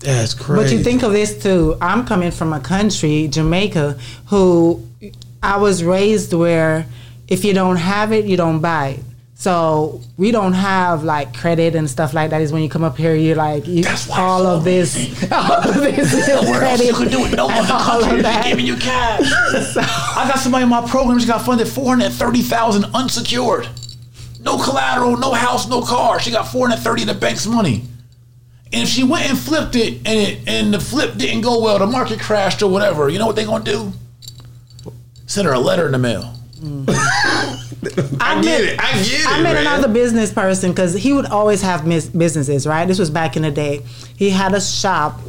That's crazy. But you think of this too. I'm coming from a country, Jamaica, who I was raised where if you don't have it, you don't buy it. So we don't have like credit and stuff like that. Is when you come up here, you're like you, all so of this, all of this Where else credit you can do it? No other all country of is that. giving you cash. I got somebody in my program. She got funded four hundred thirty thousand unsecured, no collateral, no house, no car. She got four hundred thirty of the bank's money. And if she went and flipped it, and it and the flip didn't go well, the market crashed or whatever. You know what they gonna do? Send her a letter in the mail. Mm. I get it. I get it. I met man. another business person because he would always have mis- businesses, right? This was back in the day. He had a shop,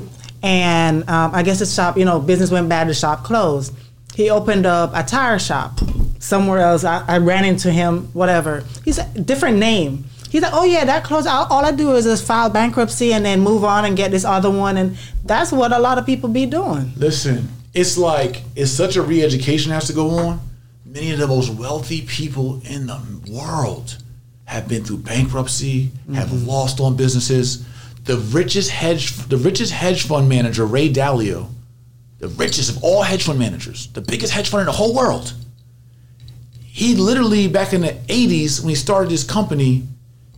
and um, I guess the shop, you know, business went bad, the shop closed. He opened up a tire shop somewhere else. I, I ran into him, whatever. He's a different name. He's like, oh yeah, that closed. All, all I do is just file bankruptcy and then move on and get this other one, and that's what a lot of people be doing. Listen, it's like it's such a re-education has to go on. Many of the most wealthy people in the world have been through bankruptcy, have mm-hmm. lost on businesses. The richest hedge, the richest hedge fund manager, Ray Dalio, the richest of all hedge fund managers, the biggest hedge fund in the whole world. He literally back in the '80s when he started his company,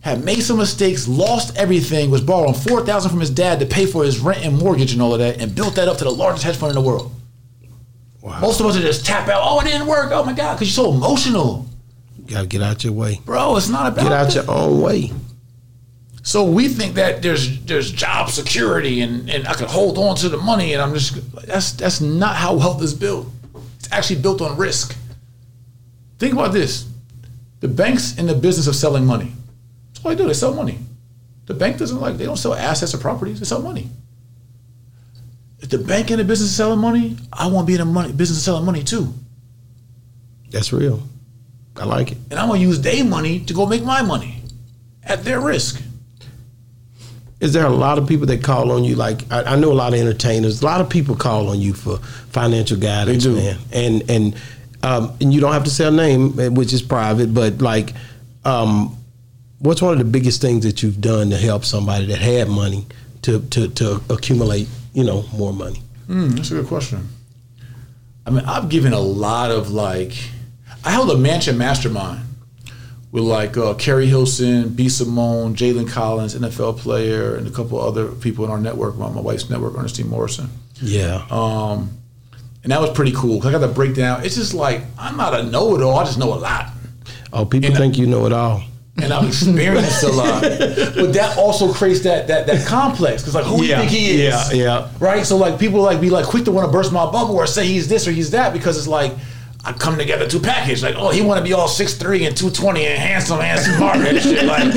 had made some mistakes, lost everything, was borrowing four thousand from his dad to pay for his rent and mortgage and all of that, and built that up to the largest hedge fund in the world. Most of us are just tap out. Oh, it didn't work. Oh my god, because you're so emotional, You gotta get out your way. bro. It's not about Get out your own way. So we think that there's there's job security and, and I can hold on to the money and I'm just that's that's not how wealth is built. It's actually built on risk. Think about this. The banks in the business of selling money. That's all they do. They sell money. The bank doesn't like they don't sell assets or properties, they sell money. If the bank in the business of selling money, I want to be in the money business of selling money too. That's real. I like it. And I'm gonna use their money to go make my money at their risk. is there a lot of people that call on you? Like I, I know a lot of entertainers. A lot of people call on you for financial guidance, They do. man. And and um, and you don't have to say a name, eh, which is private. But like, um, what's one of the biggest things that you've done to help somebody that had money to to to accumulate, you know, more money? Mm, that's a good question. I mean, I've given a lot of like, I held a mansion mastermind with like uh, Keri Hilson, B. Simone, Jalen Collins, NFL player, and a couple other people in our network, my, my wife's network, Ernestine Morrison. Yeah. Um, and that was pretty cool. 'cause I got to break down. It's just like I'm not a know-it-all. I just know a lot, oh, people and- think you know it all. And I've experienced a lot. But that also creates that that that complex because like who do you think he is? Yeah, yeah. right? So like people like be like quick to want to burst my bubble or say he's this or he's that because it's like I come together to package like oh he want to be all 6'3 and two twenty and handsome and smart and shit like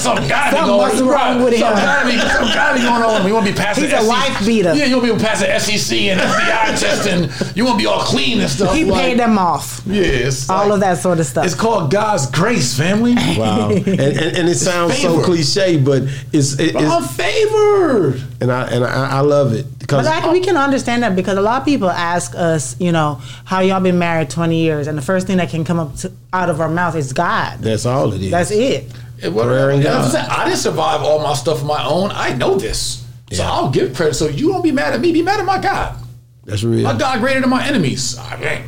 something gotta Something be going must be wrong with him. Something gotta be, something gotta be going on. We want to be past He's a SEC. wife beater. Yeah, you want to be past the SEC and FBI test and you want to be all clean and stuff. He like, paid them off. Yeah, All like- of that sort of stuff. It's called God's grace, family. Wow. and, and, and it sounds so cliche, but it's, it, I'm favored. and I and I, I love it because But I, we can understand that because a lot of people ask us, you know, how y'all been married 20 years, and the first thing that can come up to, out of our mouth is God. that's all it is. That's it. It- what- Prayer and and I'm God. saying, I didn't survive all my stuff on my own. I know this. So Yeah. I'll give credit. So you don't be mad at me. Be mad at my God. That's real. My God greater than my enemies. I mean,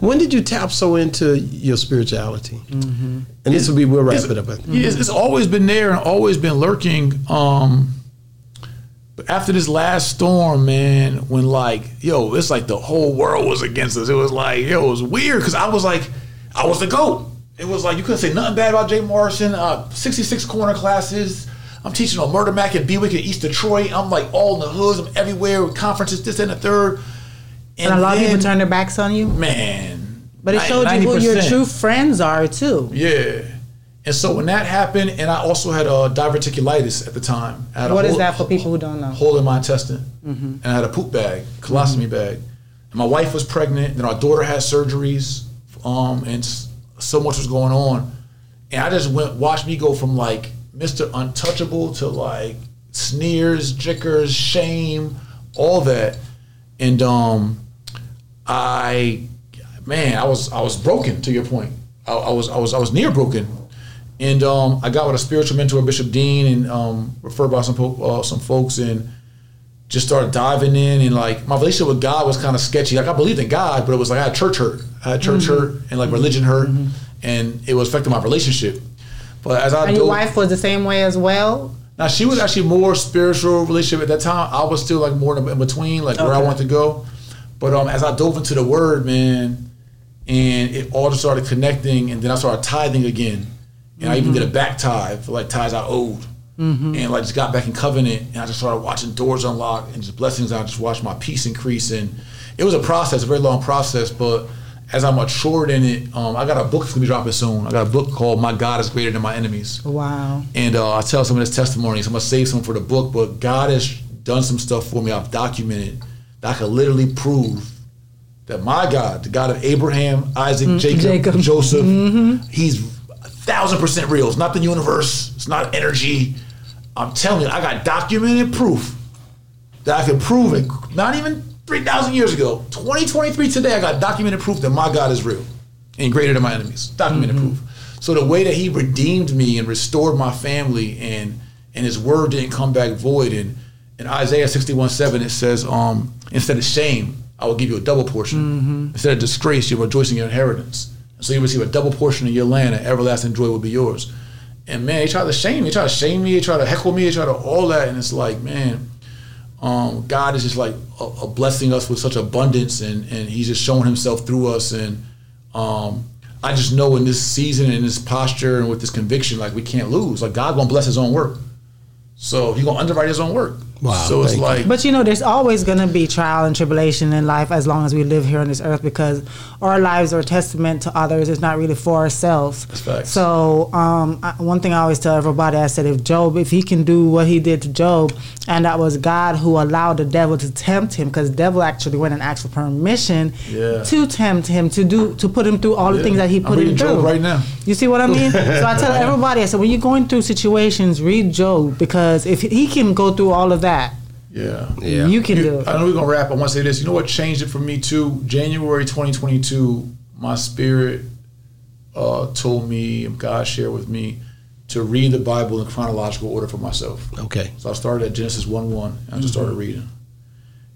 When did you tap so into your spirituality? And this will be we'll wrap it up. yeah, it's, it's always been there and always been lurking. Um, but after this last storm, man, when like, yo, it's like the whole world was against us. It was like, yo, it was weird because I was like, I was the GOAT. It was like, you couldn't say nothing bad about Jay Morrison. Uh, 66 corner classes. I'm teaching on Murder Mack at Bewick in East Detroit. I'm like all in the hoods. I'm everywhere with conferences, this and the third. And a lot of people then, turn their backs on you. man. But it showed you who your true friends are, too. Yeah. And so when that happened, and I also had uh, diverticulitis at the time. A What is hole- that for people who don't know? Hole in my intestine, and I had a poop bag, colostomy bag. And my wife was pregnant. Then our daughter had surgeries, um, and so much was going on. And I just went, watched me go from like Mr. Untouchable to like sneers, jickers, shame, all that. And um, I, man, I was I was broken. To your point, I, I was I was I was near broken, and um, I got with a spiritual mentor, Bishop Dean, and um, referred by some po- uh, some folks, and just started diving in. And like my relationship with God was kind of sketchy. Like I believed in God, but it was like I had church hurt, I had church hurt, and like religion hurt, and it was affecting my relationship. But as I And your wife was the same way as well? now she was actually more spiritual relationship at that time. I was still like more in between, like where I Okay. wanted to go. But um, as I dove into the word, man, and it all just started connecting, and then I started tithing again, and I even did a back tithe for like tithes I owed, and like just got back in covenant, and I just started watching doors unlock and just blessings. I just watched my peace increase, and it was a process, a very long process, but. As I matured in it, um, I got a book that's gonna be dropping soon. I got a book called "My God Is Greater Than My Enemies." Wow. And uh, I tell some of his testimonies. I'm gonna save some for the book, but God has done some stuff for me. I've documented that I can literally prove that my God, the God of Abraham, Isaac, Jacob, Jacob. Joseph, He's a thousand percent real. It's not the universe. It's not energy. I'm telling you, I got documented proof that I can prove it. Not even three thousand years ago, 2023 today, I got documented proof that my God is real and greater than my enemies. Documented proof. So the way that He redeemed me and restored my family, and and His word didn't come back void. And in Isaiah 61 7, it says, um, instead of shame, I will give you a double portion. Instead of disgrace, you'll rejoice in your inheritance. So you receive a double portion of your land, and everlasting joy will be yours. And man, they try to shame me, they try to shame me, they try to heckle me, they try to all that, and it's like, man, um, God is just like a, a blessing us with such abundance, and and He's just showing Himself through us, and um, I just know in this season, in this posture, and with this conviction, like we can't lose. Like God gonna bless His own work, so He gonna underwrite His own work. Wow, So it's like, But you know, there's always going to be trial and tribulation in life as long as we live here on this earth because our lives are a testament to others. It's not really for ourselves. facts. So, um, I- one thing I always tell everybody I said, if Job, if he can do what he did to Job, and that was God who allowed the devil to tempt him, because the devil actually went and asked for permission Yeah. to tempt him, to do, to put him through all the Yeah. things that he I'm put him through. Job right now. You see what I mean? so I tell everybody, I said, when you're going through situations, read Job, because if he can go through all of that, yeah. Yeah. you can You- do it. I know we're gonna wrap. I want to say this. You know what changed it for me too? January 2022, my spirit uh, told me, God shared with me, to read the Bible in chronological order for myself. Okay. So I started at Genesis 1 1, and I just started Mm-hmm. reading.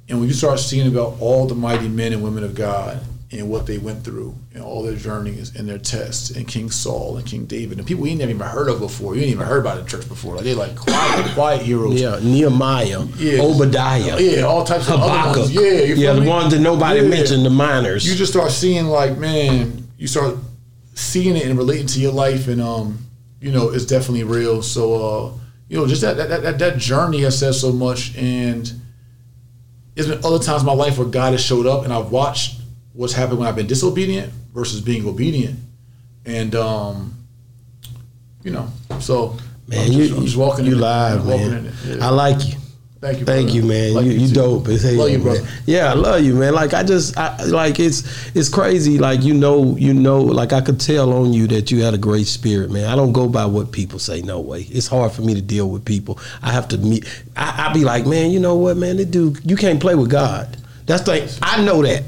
And when you start seeing about all the mighty men and women of God and what they went through and all their journeys and their tests and King Saul and King David and people you never even heard of before, you ain't even heard about in church before. Like they like quiet, quiet heroes. Yeah, Nehemiah, Yeah. Obadiah, Yeah, all types of other Habakkuk. Yeah, yeah, the ones that nobody Yeah. mentioned, the minors. You just start seeing like, man, you start seeing it and relating to your life, and um, you know, it's definitely real. So, uh, you know, just that that, that that journey has said so much, and there's been other times in my life where God has showed up, and I've watched what's happened when I've been disobedient versus being obedient, and um, you know, so man, I'm you, just, I'm just walking you live, man. Yeah. I like you. Thank you, Thank brother. you, man. Like you you dope as hell, Love you, brother. Yeah, I love you, man. Like I just, I, like it's it's crazy. Like you know, you know, like I could tell on you that you had a great spirit, man. I don't go by what people say. No way. It's hard for me to deal with people. I have to meet. I, I be like, man, you know what, man? This dude, you can't play with God. That's the I know that.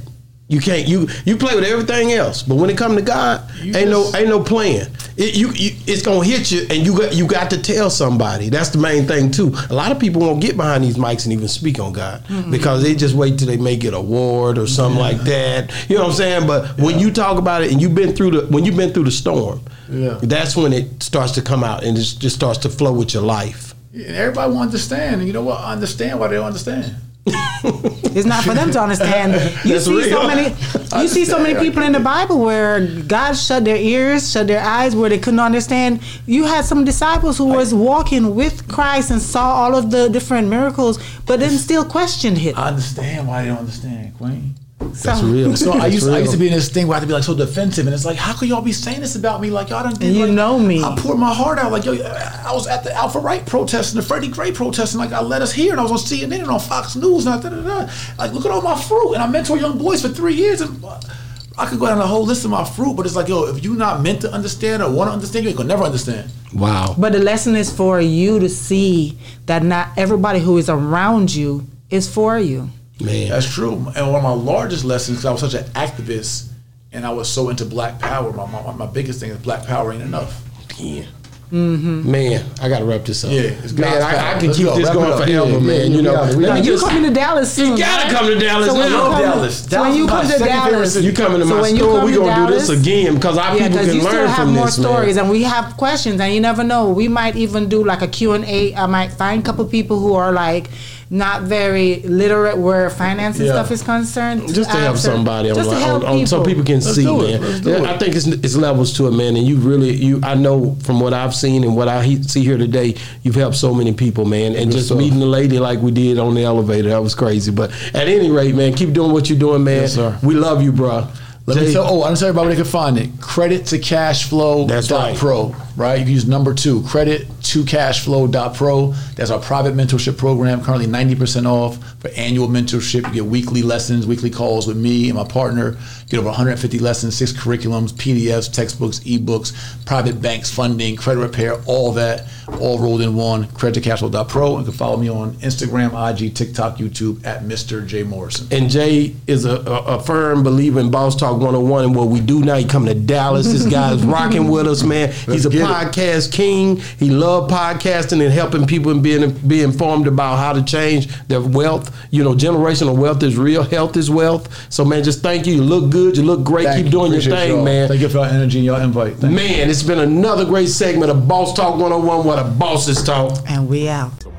You can't you you play with everything else, but when it come to God, You ain't just- no ain't no playing. It, you, you it's gonna hit you, and you got you got to tell somebody. That's the main thing too. A lot of people won't get behind these mics and even speak on God mm-hmm. because they just wait till they may get award or something like that. You know what I'm saying? But when you talk about it and you've been through the when you've been through the storm, Yeah. that's when it starts to come out and it just starts to flow with your life. And everybody will understand, and you know what? Understand why they don't understand. It's not for them to understand. You That's see so many. You see so many people in the Bible where God shut their ears, shut their eyes, where they couldn't understand. You had some disciples who was walking with Christ and saw all of the different miracles, but then still questioned him. I understand why they don't understand, Queen. That's real. So I That's used, I used to be in this thing where I had to be like so defensive, and it's like, how could y'all be saying this about me? Like y'all done did, And you like, know me. I poured my heart out. Like yo, I was at the Alpha Right protest and the Freddie Gray protest, and like I let us hear, and I was on CNN and on Fox News, and I, da, da, da. like look at all my fruit, and I mentor young boys for three years, and I could go down the whole list of my fruit, but it's like yo, if you're not meant to understand or want to understand, you ain't gonna never understand. Wow. But the lesson is for you to see that not everybody who is around you is for you. Man. That's true. And one of my largest lessons, because I was such an activist and I was so into black power, my, my, my biggest thing is black power ain't enough. Yeah. Mm-hmm. Man, I gotta wrap this up. Yeah, it's man, I, I can keep go, this going up. forever, Yeah, yeah, man. yeah, you know, we Let me you just- coming to Dallas soon? You gotta come to Dallas So when now. you come- Dallas. So when you come to Dallas. You coming to so my when you store? We to gonna do this again because our Yeah, people because can you still learn have more stories, man. and we have questions, and you never know. We might even do like a Q and A. I might find a couple people who are like not very literate where finance and Yeah. stuff is concerned. Just to help answer- somebody, on, just to help on, on, so people can Let's see, do it. man. Let's do Yeah, it. I think it's, it's levels to it, man. And you really, you, I know from what I've seen and what I he, see here today, you've helped so many people, man. And just stuff. meeting the lady like we did on the elevator, that was crazy. But at any rate, man, keep doing what you're doing, man. Yes, sir. We love you, bro. Let me tell. Oh, I want to tell everybody where they can find it. Credit to Cashflow. That's right. Pro. Right. You can use number two. Credit to Cashflow.pro. That's our private mentorship program. Currently ninety percent off for annual mentorship. You get weekly lessons, weekly calls with me and my partner. You get over 150 lessons, six curriculums, PDFs, textbooks, ebooks, private banks, funding, credit repair, all that, all rolled in one. Credit to Cashflow.pro. And you can follow me on Instagram, IG, TikTok, YouTube at Mr. Jay Morrison. And Jay is a, a, a firm believer in Boss Talk 101 and what we do now. He coming to Dallas. This guy is rocking with us, man. He's a get it. Podcast king. He loved podcasting and helping people and being be informed about how to change their wealth. You know, generational wealth is real. Health is wealth. So man, just thank you. You look good. You look great. Thank Keep you. doing your Appreciate thing, y'all. man. Thank you for your energy and your invite. Thank you. Man, it's been another great segment of Boss Talk 101 where the bosses talk. And we out. The